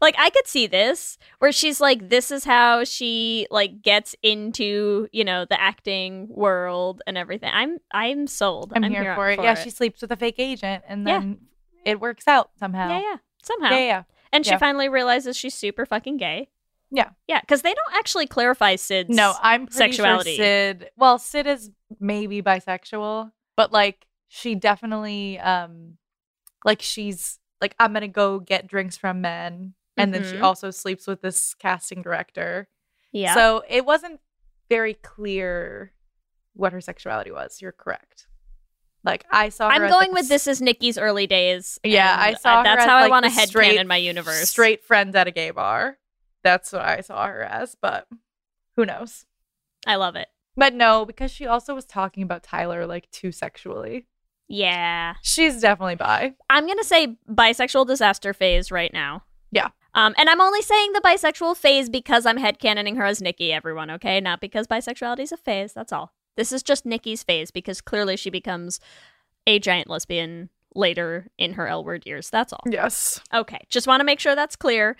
Like I could see this where she's like this is how she like gets into, you know, the acting world and everything. I'm I'm sold. I'm, here, for it. yeah, she sleeps with a fake agent and Yeah. then it works out somehow. Yeah, yeah. Somehow. Yeah, yeah. And she yeah. finally realizes she's super fucking gay. Yeah. Yeah, cuz they don't actually clarify Sid's No, I'm sexuality. sure Sid. Well, Sid is maybe bisexual, but like she definitely um like she's like I'm gonna go get drinks from men, and then she Mhm. also sleeps with this casting director. Yeah. So it wasn't very clear what her sexuality was. You're correct. Like I saw. Her I'm going like, with this as Nikki's early days. Yeah, I saw uh, her That's as, how I want a the head straight- in my universe. Straight friend at a gay bar. That's what I saw her as, but who knows? I love it. But no, because she also was talking about Tyler like too sexually. Yeah. She's definitely bi. I'm gonna say bisexual disaster phase right now. Yeah. Um, and I'm only saying the bisexual phase because I'm headcanoning her as Nikki, everyone, okay? Not because bisexuality is a phase, that's all. This is just Nikki's phase because clearly she becomes a giant lesbian later in her L word years. That's all. Yes. Okay. Just want to make sure that's clear.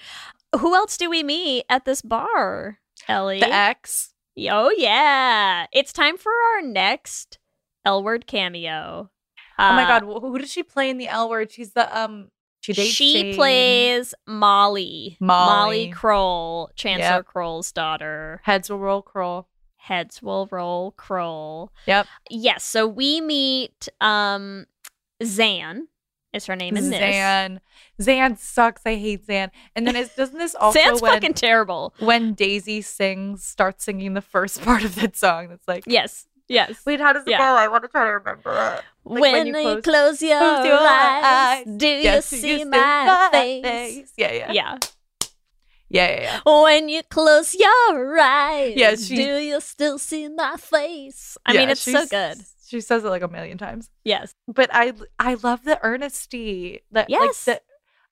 Who else do we meet at this bar, Ellie? The ex. Oh yeah, it's time for our next L word cameo. Oh my Uh, god, who does she play in the L word? She's the um she she plays Molly. Molly. Kroll, Chancellor Yep. Kroll's daughter. Heads will roll Kroll. Heads will roll Kroll. Yep. Yes, so we meet um Zan is her name in this. Zan. Zan sucks. I hate Zan. And then is doesn't this also Zan's when fucking terrible. when Daisy sings starts singing the first part of that song that's like Yes. Yes. Wait, how does it Yeah. go? I want to try to remember it. Like when, you close, your, close your eyes, eyes, do Yes, you you see see my face? Yeah, yeah. Yeah. Yeah, yeah, yeah. When you close your eyes, Yeah, she- do you still see my face? I mean, it's so good. She says it like a million times. Yes. But I I love the earnesty that Yes. like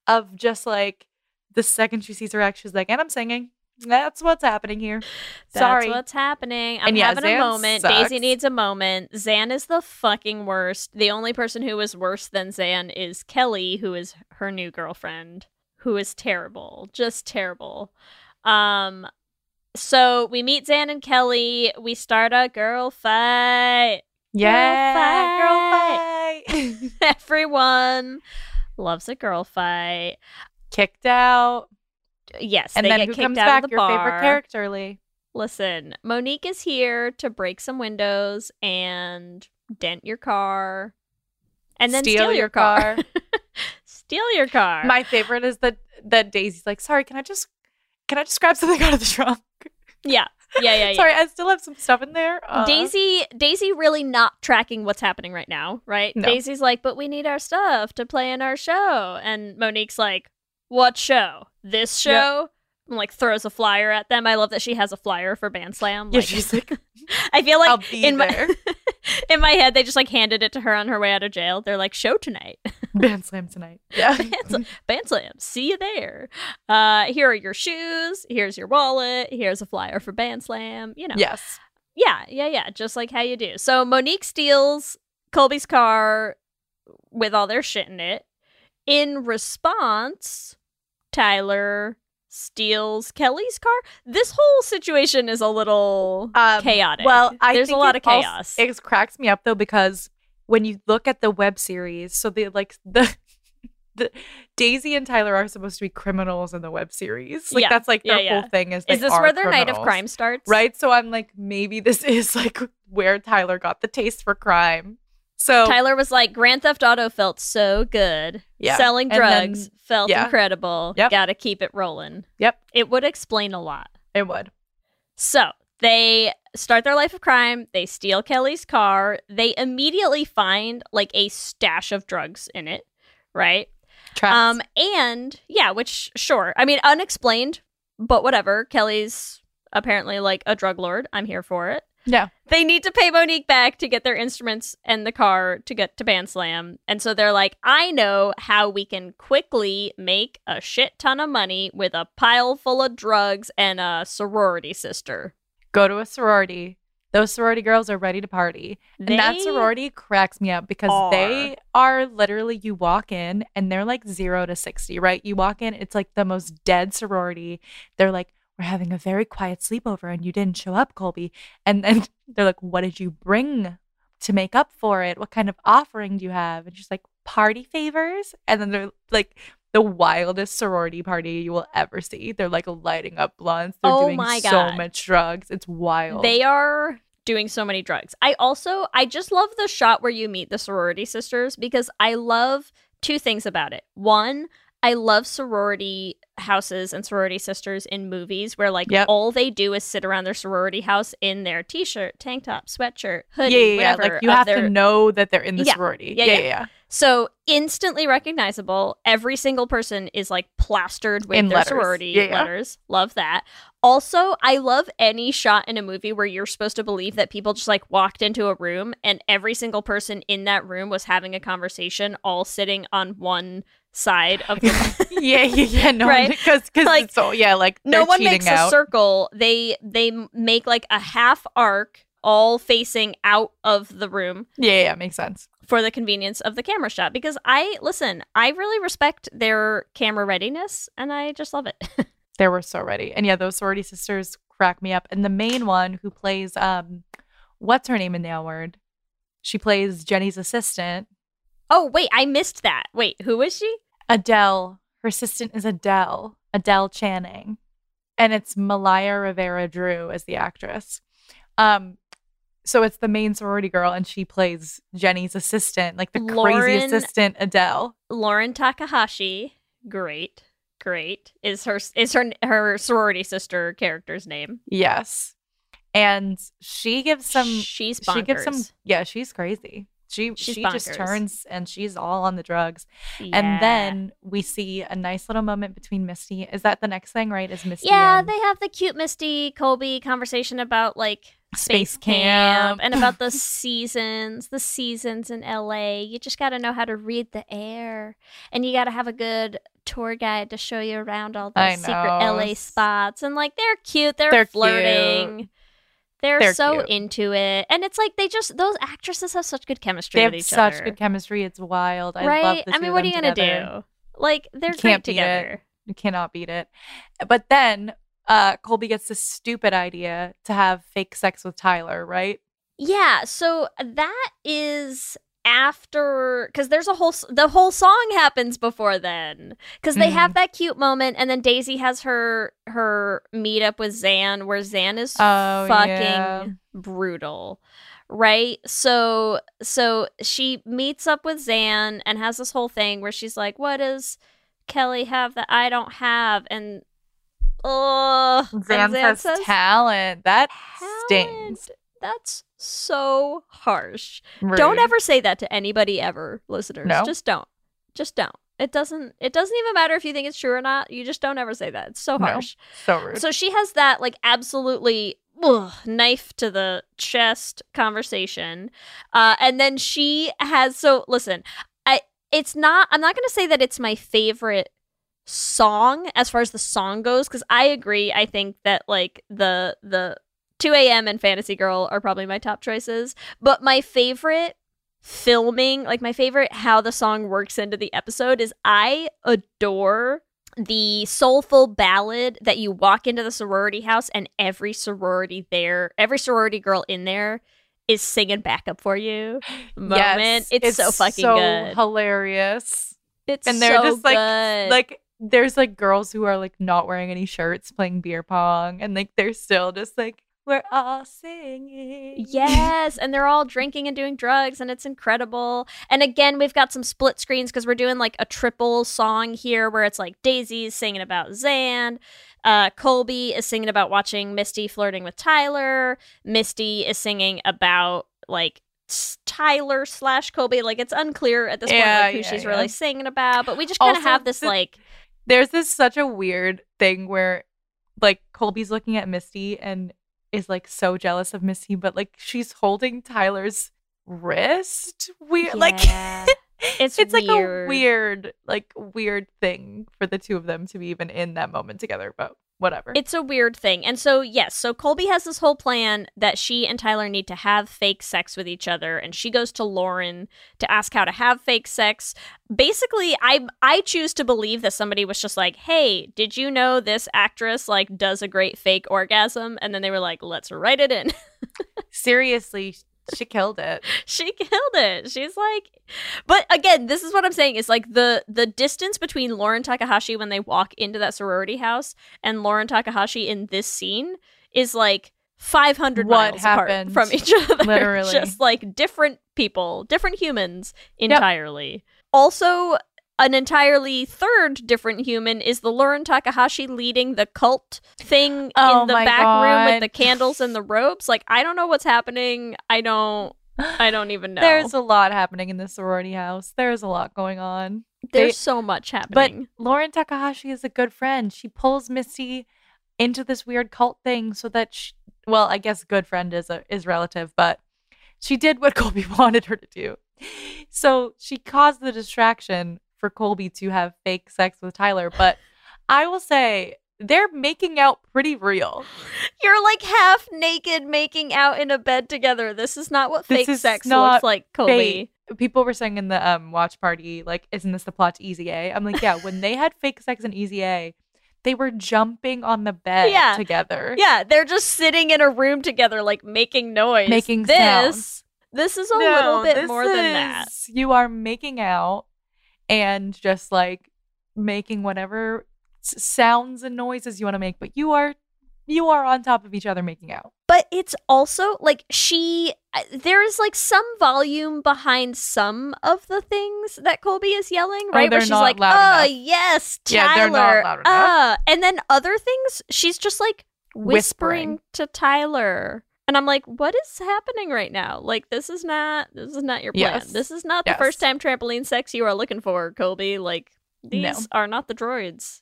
the of just like the second she sees her act, she's like, and I'm singing. That's what's happening here. That's Sorry. what's happening. I'm yeah, having a moment. sucks. Daisy needs a moment. Zan is the fucking worst. The only person who is worse than Zan is Kelly, who is her new girlfriend, who is terrible. Just terrible. Um so we meet Zan and Kelly. We start a girl fight. yeah, fight. girl fight. Everyone loves a girl fight. Kicked out. Yes, And they then get who kicked comes out back? of the Your bar. favorite character, Leigh. Listen, Monique is here to break some windows and dent your car, and then steal, your car. steal your car. My favorite is that that Daisy's like, sorry, can I just can I just grab something out of the trunk? yeah, yeah, yeah, yeah. Sorry, I still have some stuff in there. Uh, Daisy, Daisy, really not tracking what's happening right now, right? No. Daisy's like, but we need our stuff to play in our show, and Monique's like, what show? This show? And like throws a flyer at them. I love that she has a flyer for Band Slam. Yeah, Like, she's like, I feel I'll like be in there. my in my head they just like handed it to her on her way out of jail. They're like, show tonight. Band slam tonight. Yeah. Band Slam- Band Slam. See you there. Uh, here are your shoes. Here's your wallet. Here's a flyer for Band Slam. You know. yes. Yeah, yeah, yeah. Just like how you do. So Monique steals Colby's car with all their shit in it. In response, Tyler steals Kelly's car. This whole situation is a little Um, chaotic. Well, I there's a lot of also- chaos. it cracks me up though because when you look at the web series, so the like the. The, Daisy and Tyler are supposed to be criminals in the web series. Like Yeah, that's like yeah, their yeah. whole thing is. is this where their night of crime starts? Right. So I'm like, maybe this is like where Tyler got the taste for crime. So Tyler was like, Grand Theft Auto felt so good. Yeah. Selling And then- drugs felt yeah. incredible. Yep. Gotta keep it rolling. Yep. It would explain a lot. it would. So they start their life of crime. They steal Kelly's car. They immediately find like a stash of drugs in it, right? Traps. Um, and yeah, which sure, I mean unexplained, but whatever. Kelly's apparently like a drug lord. I'm here for it. Yeah. They need to pay Monique back to get their instruments and the car to get to Band Slam. And so they're like, I know how we can quickly make a shit ton of money with a pile full of drugs and a sorority sister. Go to a sorority. Those sorority girls are ready to party. And that sorority cracks me up because they are literally, you walk in and they're like zero to 60, right? You walk in, it's like the most dead sorority. They're like, we're having a very quiet sleepover and you didn't show up, Colby. And then they're like, what did you bring to make up for it? What kind of offering do you have? And she's like, party favors. And then they're like, the wildest sorority party you will ever see. They're like lighting up blunts. They're Oh doing my God. so much drugs. It's wild. They are doing so many drugs. I also I just love the shot where you meet the sorority sisters because I love two things about it. One, I love sorority houses and sorority sisters in movies where like Yep. all they do is sit around their sorority house in their t-shirt, tank top, sweatshirt, hoodie, yeah, yeah, yeah. whatever. Like you have their- to know that they're in the Yeah. sorority. Yeah, Yeah, yeah. So instantly recognizable. Every single person is like plastered with In their letters. sorority letters. Love that. Also, I love any shot in a movie where you're supposed to believe that people just like walked into a room and every single person in that room was having a conversation, all sitting on one side of the yeah, yeah, yeah. No, Right? because because Like, it's so yeah, like no one makes out. a circle. They they make like a half arc, all facing out of the room Yeah, yeah, yeah, makes sense. for the convenience of the camera shot. Because I listen, I really respect their camera readiness, and I just love it. They were so ready, and yeah, those sorority sisters crack me up. And the main one who plays um, what's her name in the L Word? She plays Jenny's assistant, oh wait, I missed that. Wait, who is she? Adele. Her assistant is Adele, Adele Channing, and it's Malaya Rivera Drew as the actress. Um, so it's the main sorority girl, and she plays Jenny's assistant, like the Lauren- crazy assistant Adele. Lauren Takahashi. Great, great. Is her is her her sorority sister character's name? Yes, and she gives some. She's bonkers. She gives some. Yeah, she's crazy. She She's she just turns and she's all on the drugs. Yeah. And then we see a nice little moment between Misty. Is that the next thing, right? Is Misty? Yeah, and they have the cute Misty Colby conversation about like space camp camp and about the seasons, the seasons in LA. You just got to know how to read the air, and you got to have a good tour guide to show you around all the secret. LA spots. And like they're cute, they're, They're flirting. cute. They're, They're so cute. into it, and it's like they just those actresses have such good chemistry They have such other, good chemistry. It's wild. I right? love the I mean, what are you gonna together. do? Like they're great beat it. together. You cannot beat it. But then uh Colby gets this stupid idea to have fake sex with Tyler, right? Yeah, so that is after because there's a whole the whole song happens before then because they Mm. have that cute moment and then Daisy has her her meet up with Zan where Zan is Oh, fucking yeah. brutal right so so she meets up with Zan and has this whole thing where she's like what does Kelly have that I don't have and oh Zan, says, talent. That stings. That's so harsh. Rude. Don't ever say that to anybody ever, listeners. No? Just don't. Just don't. It doesn't it doesn't even matter if you think it's true or not. You just don't ever say that. It's so No. harsh. So rude. So she has that like absolutely ugh, knife to the chest conversation. Uh and then she has so listen, I it's not I'm not going to say that it's my favorite song as far as the song goes cuz I agree. I think that like the the 2 a.m. and Fantasy Girl are probably my top choices, but my favorite filming, like my favorite how the song works into the episode is I adore the soulful ballad that you walk into the sorority house and every sorority there, every sorority girl in there is singing backup for you. Moment. Yes, it's, so fucking so good. hilarious. It's and they're so just like good. like there's like girls who are like not wearing any shirts playing beer pong and like they're still just like we're all singing. Yes, and they're all drinking and doing drugs, and it's incredible. And again, we've got some split screens because we're doing like a triple song here where it's like Daisy's singing about Zan, uh, Colby is singing about watching Misty flirting with Tyler, Misty is singing about like Tyler slash Colby. Like it's unclear at this point like, who yeah, she's yeah. really singing about, but we just kind of have this the- like There's this such a weird thing where like Colby's looking at Misty and is like so jealous of Missy, but like she's holding Tyler's wrist. Weird like Yeah. It's it's like a weird. weird like weird thing for the two of them to be even in that moment together, but whatever. It's a weird thing. And so, yes, so Colby has this whole plan that she and Tyler need to have fake sex with each other. And she goes to Lauren to ask how to have fake sex. Basically, I I choose to believe that somebody was just like, hey, did you know this actress like does a great fake orgasm? And then they were like, let's write it in. Seriously, she killed it. she killed it. She's like But again, this is what I'm saying is like the the distance between Lauren Takahashi when they walk into that sorority house and Lauren Takahashi in this scene is like 500 What miles happened? apart from each other. Literally. Just like different people, different humans entirely. Also, an entirely third different human is the Lauren Takahashi leading the cult thing Oh in the back room with the candles and the ropes. Like, I don't know what's happening. I don't. I don't even know. There's a lot happening in the sorority house. There's a lot going on. There's they- so much happening. But. Lauren Takahashi is a good friend. She pulls Misty into this weird cult thing so that she, well, I guess good friend is a is relative, but she did what Colby wanted her to do. So she caused the distraction for Colby to have fake sex with Tyler, but I will say they're making out pretty real. You're like half naked making out in a bed together. This is not what This fake sex looks like, Colby. Fake. People were saying in the um watch party, like, isn't this the plot to Easy A? I'm like, yeah, when they had fake sex in Easy A, they were jumping on the bed Yeah. together. Yeah, they're just sitting in a room together, like making noise. Making this. sound. This is a No, little bit more than that. is- You are making out and just like making whatever sounds and noises you want to make, but you are you are on top of each other making out. But it's also like she. uh, There's like some volume behind some of the things that Colby is yelling, Oh, right? they're Where she's like, "Oh enough." yes, Tyler." Yeah, they're not loud enough. Uh, and then other things, she's just like whispering, Whispering. to Tyler. And I'm like, what is happening right now? Like, this is not this is not your plan. Yes. This is not the first time trampoline sex you are looking for, Colby. Like, these No. are not the droids.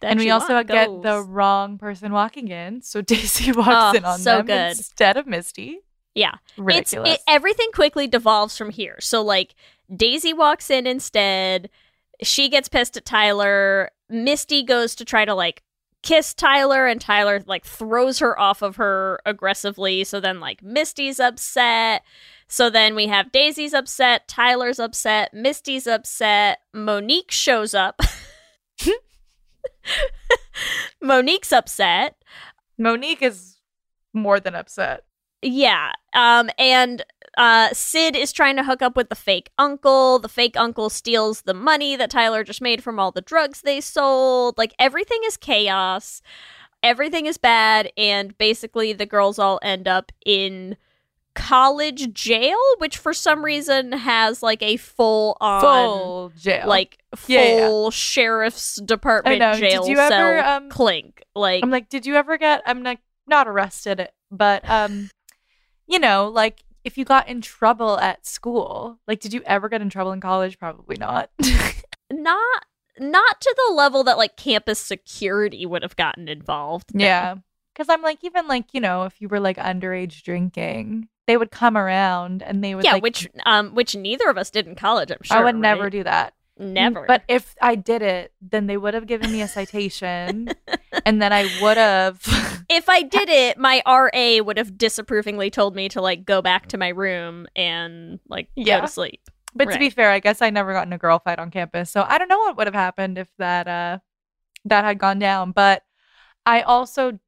that and we also get goes. the wrong person walking in. So Daisy walks Oh, in on so them good. instead of Misty. Yeah. Ridiculous. It, everything quickly devolves from here. So like Daisy walks in instead. She gets pissed at Tyler. Misty goes to try to like kiss Tyler and Tyler like throws her off of her aggressively. So then like Misty's upset. So then we have Daisy's upset, Tyler's upset, Misty's upset, Monique shows up. Monique's upset. Monique is more than upset. Yeah. Um and uh Sid is trying to hook up with the fake uncle. The fake uncle steals the money that Tyler just made from all the drugs they sold. Like everything is chaos. Everything is bad and basically the girls all end up in college jail, which for some reason has like a full on Full jail. like full Yeah, yeah. sheriff's department know. Did you cell ever, um, clink. Like I'm like, did you ever get? I'm like not arrested, but um, you know, like if you got in trouble at school, like did you ever get in trouble in college? Probably not. not not to the level that like campus security would have gotten involved. No. yeah, because I'm like, even like you know, if you were like underage drinking, they would come around and they would Yeah, like, which um which neither of us did in college, I'm sure. I would never do that. Never. But if I did it, then they would have given me a citation, and then I would have. If I did it, my RA would have disapprovingly told me to like go back to my room and like go to sleep. But to be fair, I guess I never got in a girl fight on campus, so I don't know what would have happened if that uh that had gone down. But I also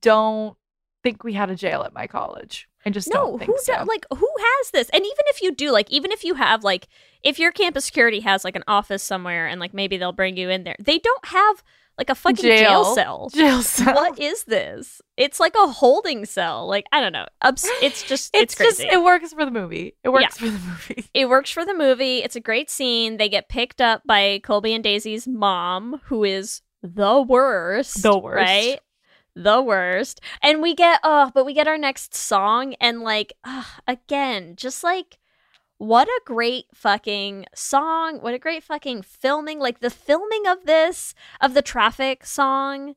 don't think we had a jail at my college. I just No, don't think who so. do, like who has this? And even if you do, like even if you have like if your campus security has like an office somewhere and like maybe they'll bring you in there, they don't have like a fucking jail, Jail. cell. jail cell. What is this? It's like a holding cell. Like I don't know. Obs- it's just it's, It's, just crazy. it works for the movie. It works Yeah. for the movie. it works for the movie. It's a great scene. They get picked up by Colby and Daisy's mom, who is the worst. The worst. Right? The worst. And we get oh, but we get our next song and like uh, again, just like what a great fucking song. What a great fucking filming. Like the filming of this, of the traffic song.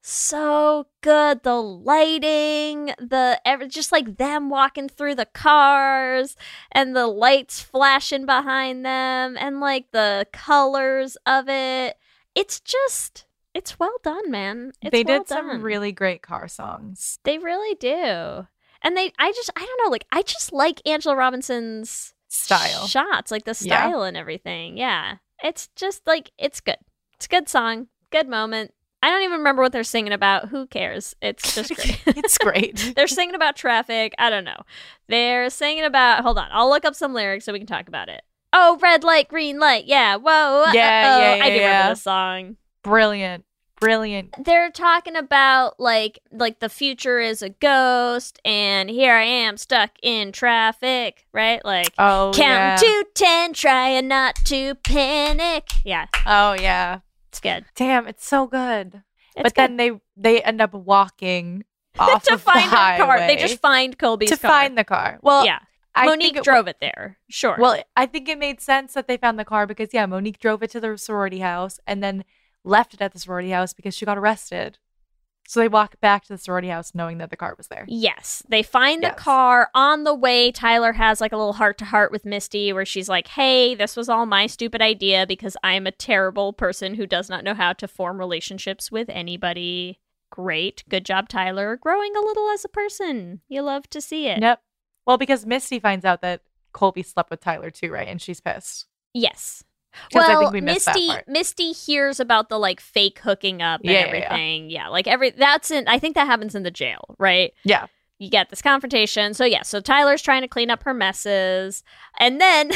So good. The lighting, the ever just like them walking through the cars and the lights flashing behind them and like the colors of it. It's just it's well done, man. It's they well did some really great car songs. They really do. And they I just I don't know, like I just like Angela Robinson's Style. shots, like the Yeah. style and everything. Yeah. It's just like it's good. It's a good song, good moment. I don't even remember what they're singing about. Who cares? It's just great. it's great. they're singing about traffic. I don't know. They're singing about hold on, I'll look up some lyrics so we can talk about it. Oh, red light, green light. Yeah. Whoa. Yeah, uh-oh. yeah, I do yeah. remember the song. Brilliant. Brilliant. they're talking about like like the future is a ghost and here I am stuck in traffic, right? Like Oh yeah. count to 10 trying not to panic. Yeah, Oh yeah. it's good. Damn, it's so good. It's but then they they end up walking off to find the her car. They just find Colby's to car. find the car. Well, yeah. I Monique it- drove it there. Sure. Well, I think it made sense that they found the car because yeah, Monique drove it to the sorority house and then left it at the sorority house because she got arrested. So they walk back to the sorority house knowing that the car was there. Yes, they find the Yes. car on the way. Tyler has like a little heart to heart with Misty where she's like, Hey, this was all my stupid idea because I'm a terrible person who does not know how to form relationships with anybody. Great. Good job, Tyler. Growing a little as a person. You love to see it. Yep. Well, because Misty finds out that Colby slept with Tyler too, right? And she's pissed. Yes. Well, think we missed that Misty. Misty hears about the like fake hooking up and Yeah, yeah, yeah. everything. Yeah, like every that's in I think that happens in the jail, right? Yeah. you get this confrontation. So yeah, so Tyler's trying to clean up her messes, and then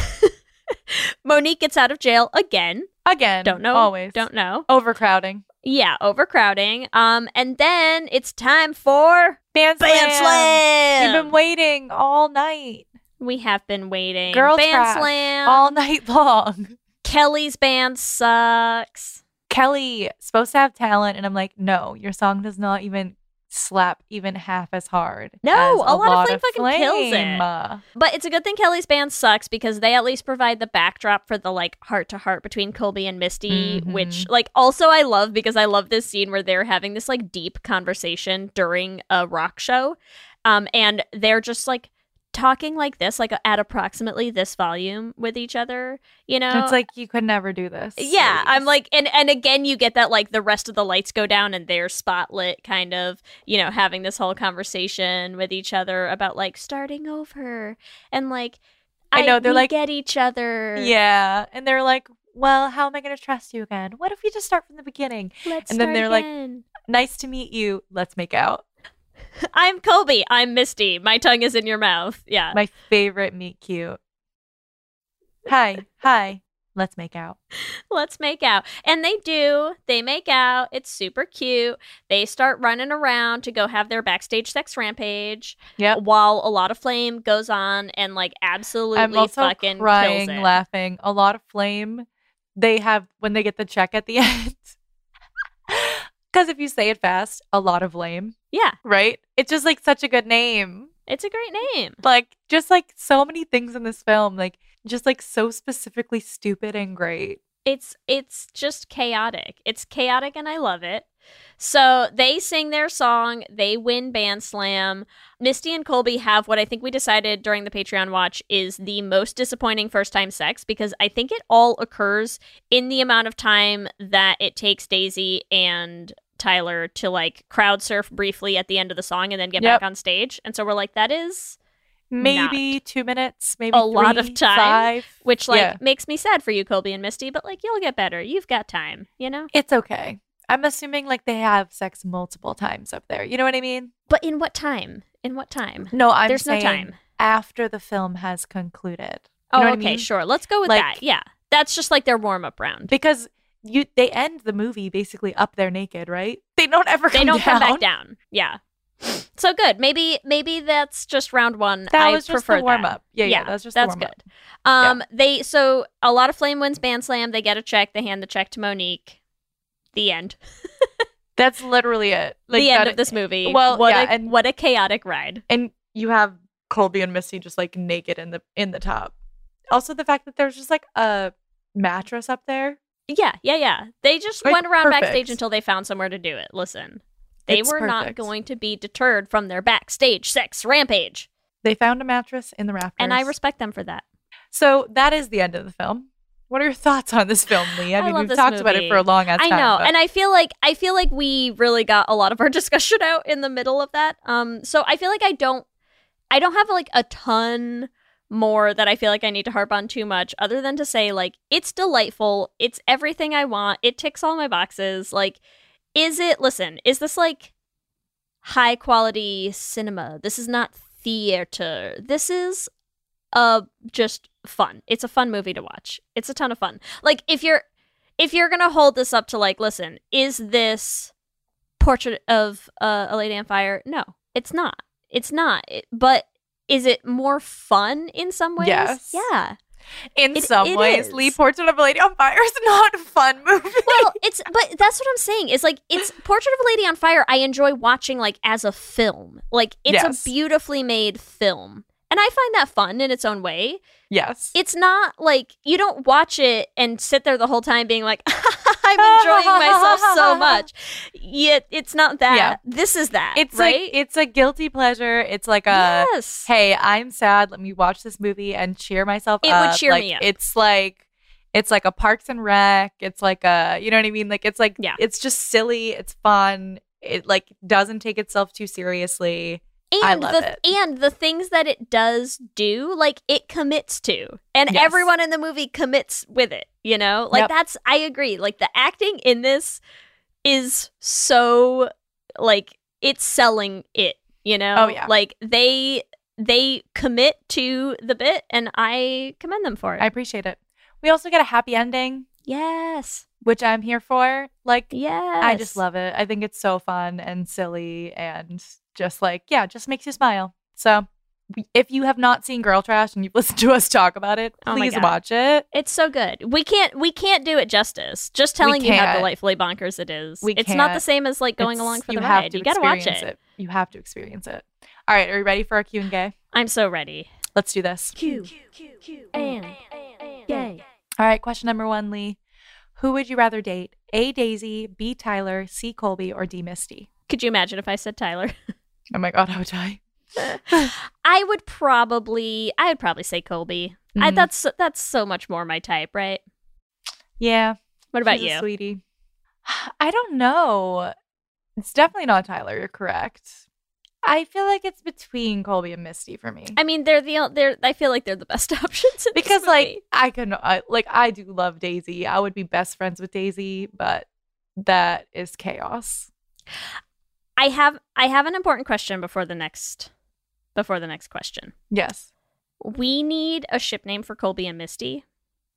Monique gets out of jail again. Again. Don't know. Always. Don't know. Overcrowding. Yeah, overcrowding. Um, and then it's time for Band band We've been waiting all night. we have been waiting. Girl band slam. all night long. Kelly's band sucks. Kelly supposed to have talent, and I'm like, no, your song does not even slap even half as hard. No, as a lot of Flame fucking Flame. kills it. But it's a good thing Kelly's band sucks because they at least provide the backdrop for the like heart to heart between Colby and Misty, Mhm. which like also I love because I love this scene where they're having this like deep conversation during a rock show. Um and they're just like talking like this, like at approximately this volume with each other, you know? It's like you could never do this. yeah, I'm like, and and again, you get that like the rest of the lights go down and they're spotlit, kind of, you know, having this whole conversation with each other about like starting over and like, I know, they're we like- get each other. yeah, and they're like, well, how am I going to trust you again? What if we just start from the beginning? let's and then they're like- Nice to meet you. Let's make out. I'm Colby. I'm Misty. My tongue is in your mouth. Yeah. My favorite meet cute. Hi, hi. Let's make out. let's make out. And they do. They make out. It's super cute. They start running around to go have their backstage sex rampage. Yep. While a lot of flame goes on and like absolutely I'm also fucking crying, laughing. A lot of flame. They have when they get the check at the end. Because if you say it fast, a lot of lame, Yeah, right? It's just like such a good name. it's a great name. Like just like so many things in this film, like just like so specifically stupid and great. It's it's just chaotic. It's chaotic and I love it. So they sing their song, they win Band Slam. Misty and Colby have what I think we decided during the Patreon watch is the most disappointing first time sex because I think it all occurs in the amount of time that it takes Daisy and Tyler to like crowd surf briefly at the end of the song and then get Yep. back on stage. And so we're like, that is Maybe two minutes, maybe A lot of time. Five. which like Yeah. makes me sad for you, Colby and Misty, but like you'll get better. You've got time, you know? It's okay. I'm assuming like they have sex multiple times up there. You know what I mean? But in what time? In what time? No, I'm There's no time. after the film has concluded. You Oh, know what I okay, mean? sure. Let's go with Like- that. Yeah. That's just like their warm up round. Because you they end the movie basically up there naked, right? They don't ever They come don't down. come back down. Yeah. So good. Maybe maybe that's just round one. That I was just prefer the warm that. up. Yeah, yeah, that's just that's good. Um, they so a lot of Flame wins Band Slam. They get a check. They hand the check to Monique. The end. That's literally it. Like the end of this movie. Well, what yeah, a and- what a chaotic ride. and you have Colby and Misty just like naked in the in the top. Also, the fact that there's just like a mattress up there. Yeah, yeah, yeah. They just Like, went around backstage until they found somewhere to do it. Listen, they It's were not going to be deterred from their backstage sex rampage, They found a mattress in the rafters, and I respect them for that. So that is the end of the film. What are your thoughts on this film, Leigh? I I mean, we've talked about it for a long ass I know, but- and I feel like I feel like we really got a lot of our discussion out in the middle of that. Um, so I feel like I don't, I don't have like a ton more that I feel like I need to harp on too much, other than to say like it's delightful, it's everything I want, it ticks all my boxes. Like, is it? Listen, is this like high quality cinema? This is not theater. This is uh just fun. It's a fun movie to watch. It's a ton of fun. Like if you're if you're gonna hold this up to like, listen, is this portrait of uh, a lady on fire? No, it's not. It's not. It- but is it more fun in some ways? Yes. Yeah. In It- some it ways, is. Leigh Portrait of a Lady on Fire is not a fun movie. Well, it's but that's what I'm saying. It's like it's Portrait of a Lady on Fire. I enjoy watching like as a film. Like it's Yes. a beautifully made film, and I find that fun in its own way. yes. It's not like you don't watch it and sit there the whole time being like, I'm enjoying myself so much. Yet it's not that. Yeah. This is that. It's right. like it's a guilty pleasure. It's like a yes. hey, I'm sad. Let me watch this movie and cheer myself It up. would cheer like, me up. It's like it's like a Parks and Rec. It's like a you know what I mean? Like it's like Yeah. it's just silly. It's fun. It like doesn't take itself too seriously. And I love the it. and the things that it does do, like it commits to, and Yes. everyone in the movie commits with it. You know, like Yep. that's I agree. Like the acting in this is so like it's selling it. You know, Oh, yeah. like they they commit to the bit, and I commend them for it. I appreciate it. We also get a happy ending, yes, which I'm here for. Like yes, I just love it. I think it's so fun and silly and just like, yeah, just makes you smile. So if you have not seen Girltrash and you've listened to us talk about it, Oh please God. watch it. It's so good. We can't we can't do it justice. Just telling you how delightfully bonkers it is. We it's not the same as like going It's- along for you the have ride. to You gotta watch experience it. You have to experience it. All right, are you ready for our Q and gay? I'm so ready. Let's do this. Q and gay. All right, question number one, Leigh. Who would you rather date? A. Daisy, B. Tyler, C. Colby, or D. Misty? Could you imagine if I said Tyler? Oh my God, I would die. I would probably I would probably say Colby. I, Mhm. that's that's so much more my type, right? Yeah. What about you? sweetie? I don't know. It's definitely not Tyler. You're correct. I feel like it's between Colby and Misty for me. I mean, they're the they're I feel like they're the best options in this because like. I can I, like I do love Daisy. I would be best friends with Daisy, but that is chaos. I have I have an important question before the next before the next question. Yes. We need a ship name for Colby and Misty.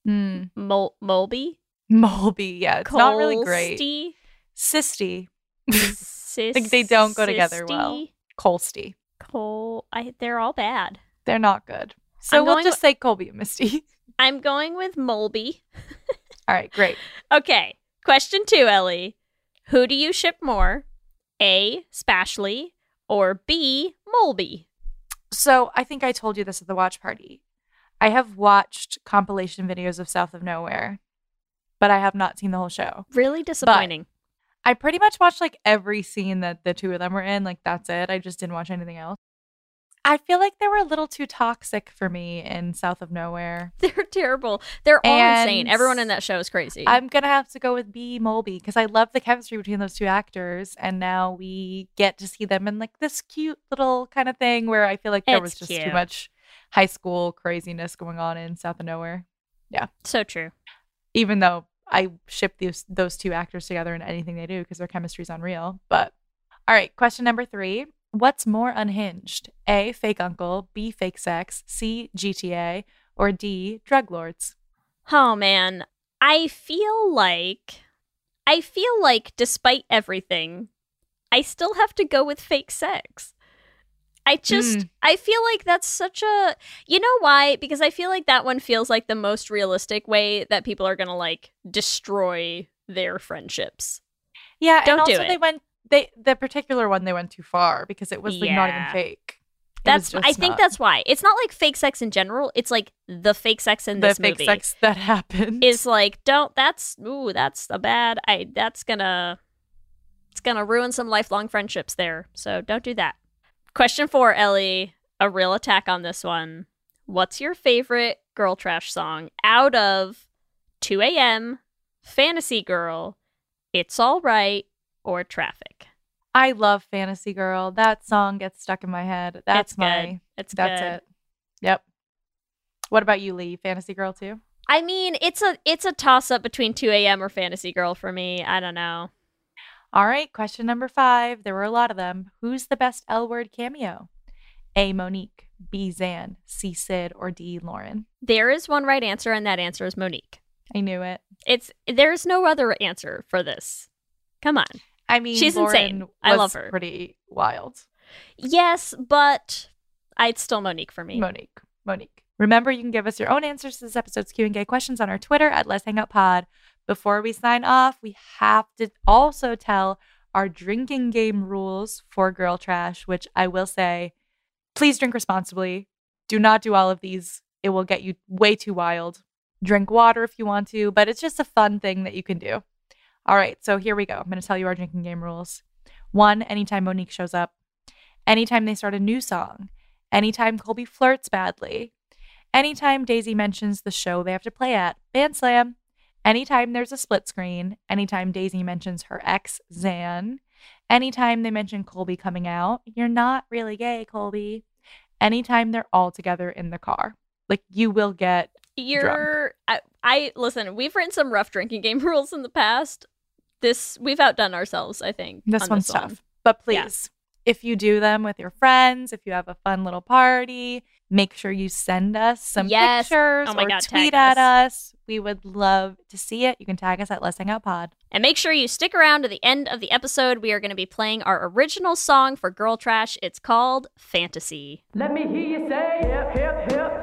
Hmm. Mol- Molby. Molby. Yeah, it's not really great. Sisty. Sis- Like, they don't go together well. Colsty. Col. I, they're all bad. They're not good. So I'm we'll just say Colby and Misty. I'm going with Molby. All right, great. Okay. Question two, Ellie. Who do you ship more? A. Spashley or B. Molby? So I think I told you this at the watch party. I have watched compilation videos of South of Nowhere, but I have not seen the whole show. Really disappointing. I pretty much watched like every scene that the two of them were in. Like that's it. I just didn't watch anything else. I feel like they were a little too toxic for me in South of Nowhere. They're terrible. They're all insane. Everyone in that show is crazy. I'm gonna have to go with B Molby because I love the chemistry between those two actors, and now we get to see them in like this cute little kind of thing where I feel like there It's was just too much high school craziness going on in South of Nowhere. Yeah. So true. Even though I ship those those two actors together in anything they do because their chemistry is unreal. But all right, question number three. What's more unhinged? A. Fake uncle. B. Fake sex. C. GTA. Or D. Drug lords. Oh man, I feel like I feel like despite everything, I still have to go with fake sex. I just Mm. I feel like that's such a you know why? Because I feel like that one feels like the most realistic way that people are to like destroy their friendships. Yeah, Don't and do also it. they went they the particular one they went too far because it was like not even fake. It That's I think not that's why. It's not like fake sex in general, it's like the fake sex in the this fake movie. sex that happened. is like don't that's ooh that's a bad i that's gonna it's gonna ruin some lifelong friendships there so don't do that question four ellie a real attack on this one what's your favorite Girltrash song out of 2 a.m fantasy girl it's all right or traffic I love Fantasy Girl. That song gets stuck in my head. That's it's my good it's that's good it. Yep. What about you, Leigh? Fantasy Girl too? i mean it's a it's a toss up between 2 a.m or fantasy girl for me i don't know All right, question number five. There were a lot of them. Who's the best L word cameo? A. Monique, B. Zan, C. Sid, or D. Lauren? there is one right answer and that answer is monique I knew it. It's there's no other answer for this. Come on. I mean, She's Lauren insane. I love her. Pretty wild. Yes, but I'd still Monique for me. Monique. Monique. Remember, you can give us your own answers to this episode's Q&A questions on our Twitter at Lez Hang Out Pod. Before we sign off, we have to also tell our drinking game rules for Girltrash, which I will say, please drink responsibly. Do not do all of these. It will get you way too wild. Drink water if you want to, but it's just a fun thing that you can do. All right, so here we go. I'm going to tell you our drinking game rules. One, anytime Monique shows up, anytime they start a new song, anytime Colby flirts badly, anytime Daisy mentions the show they have to play at, Band Slam, anytime there's a split screen, anytime Daisy mentions her ex, Zan, anytime they mention Colby coming out, you're not really gay, Colby, anytime they're all together in the car. Like you will get You're I, I listen, we've written some rough drinking game rules in the past. This we've outdone ourselves, I think. this on one's this one. tough. But Yeah. please, if you do them with your friends, if you have a fun little party, make sure you send us some Yes. pictures Oh my or God, tweet tag at us. We would love to see it. You can tag us at Lez Hang Out Pod. And make sure you stick around to the end of the episode. We are going to be playing our original song for Girltrash. It's called Fantasy. Let me hear you say hip, hip, hip, hip, hip, well, yeah.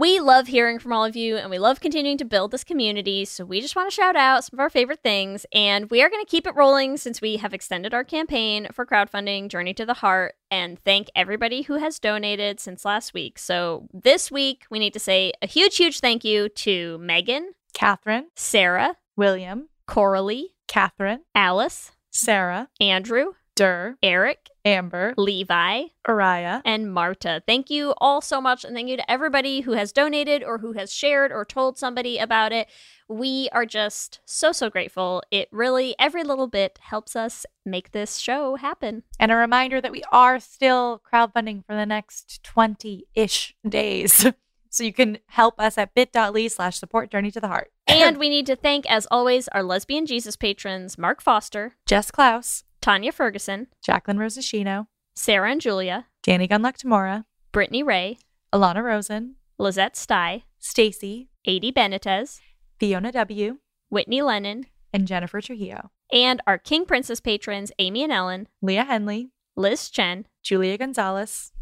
We love hearing from all of you and we love continuing to build this community. So we just want to shout out some of our favorite things. And we are going to keep it rolling since we have extended our campaign for crowdfunding Journey to the Heart and thank everybody who has donated since last week. So this week, we need to say a huge, huge thank you to Megan, Catherine, Sarah, William, Coralie, Catherine, Alice, Sarah, Andrew, Durr, Eric, Amber, Levi, Araya, and Marta. Thank you all so much. And thank you to everybody who has donated or who has shared or told somebody about it. We are just so, so grateful. It really, every little bit helps us make this show happen. And a reminder that we are still crowdfunding for the next 20 ish days. So you can help us at bit.ly slash support journey to the heart. And we need to thank, as always, our lesbian Jesus patrons Mark Foster, Jess Klaus, Tanya Ferguson, Jacqueline Rosashino, Sarah and Julia, Danny Gunluck Tamora, Brittany Ray, Alana Rosen, Lizette Stye, Stacy, Adi Benitez, Fiona W., Whitney Lennon, and Jennifer Trujillo, and our King Princess patrons Amy and Ellen, Leah Henley, Liz Chen, Julia Gonzalez,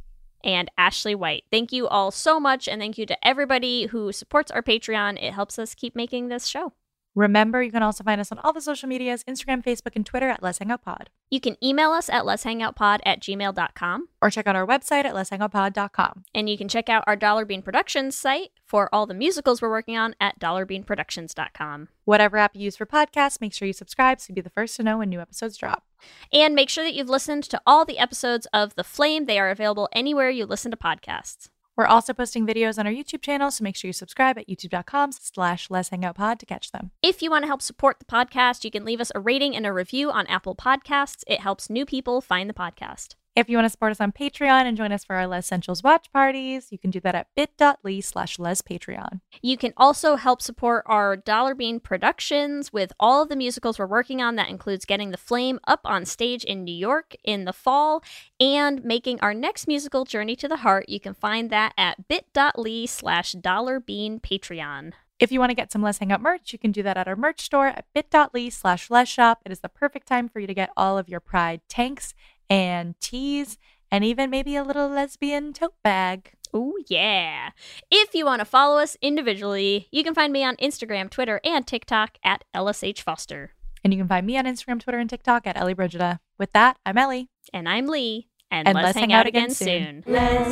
and Ashley White. Thank you all so much, and thank you to everybody who supports our Patreon. It helps us keep making this show. Remember, you can also find us on all the social medias Instagram, Facebook, and Twitter at Lez Hang Out Pod. You can email us at lezhangoutpod at gmail.com, Or check out our website at lezhangoutpod.com. and you can check out our Dollar Bean Productions site for all the musicals we're working on at dollarbeanproductions.com. Whatever app you use for podcasts, make sure you subscribe so you'll be the first to know when new episodes drop. And make sure that you've listened to all the episodes of The Flame. They are available anywhere you listen to podcasts. We're also posting videos on our YouTube channel, so make sure you subscribe at youtube.com slash Let's Pod to catch them. If you want to help support the podcast, you can leave us a rating and a review on Apple Podcasts. It helps new people find the podcast. If you want to support us on Patreon and join us for our Lez-ssentials watch parties, you can do that at bit.ly slash Lez Patreon. You can also help support our Dollar Bean Productions with all of the musicals we're working on. That includes getting The Flame up on stage in New York in the fall and making our next musical, Journey to the Heart. You can find that at bit.ly slash Dollar Bean Patreon. If you want to get some Let's merch, you can do that at our merch store at bit.ly slash Lez Shop. It is the perfect time for you to get all of your Pride tanks and tees and even maybe a little lesbian tote bag. Oh, yeah. If you want to follow us individually, you can find me on Instagram, Twitter, and TikTok at LSH Foster. And you can find me on Instagram, Twitter, and TikTok at Ellie Brigida. With that, I'm Ellie. And I'm Leigh. And, And let's, hang, out, again soon. Let's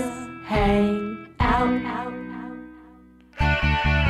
hang out. out, out. Listen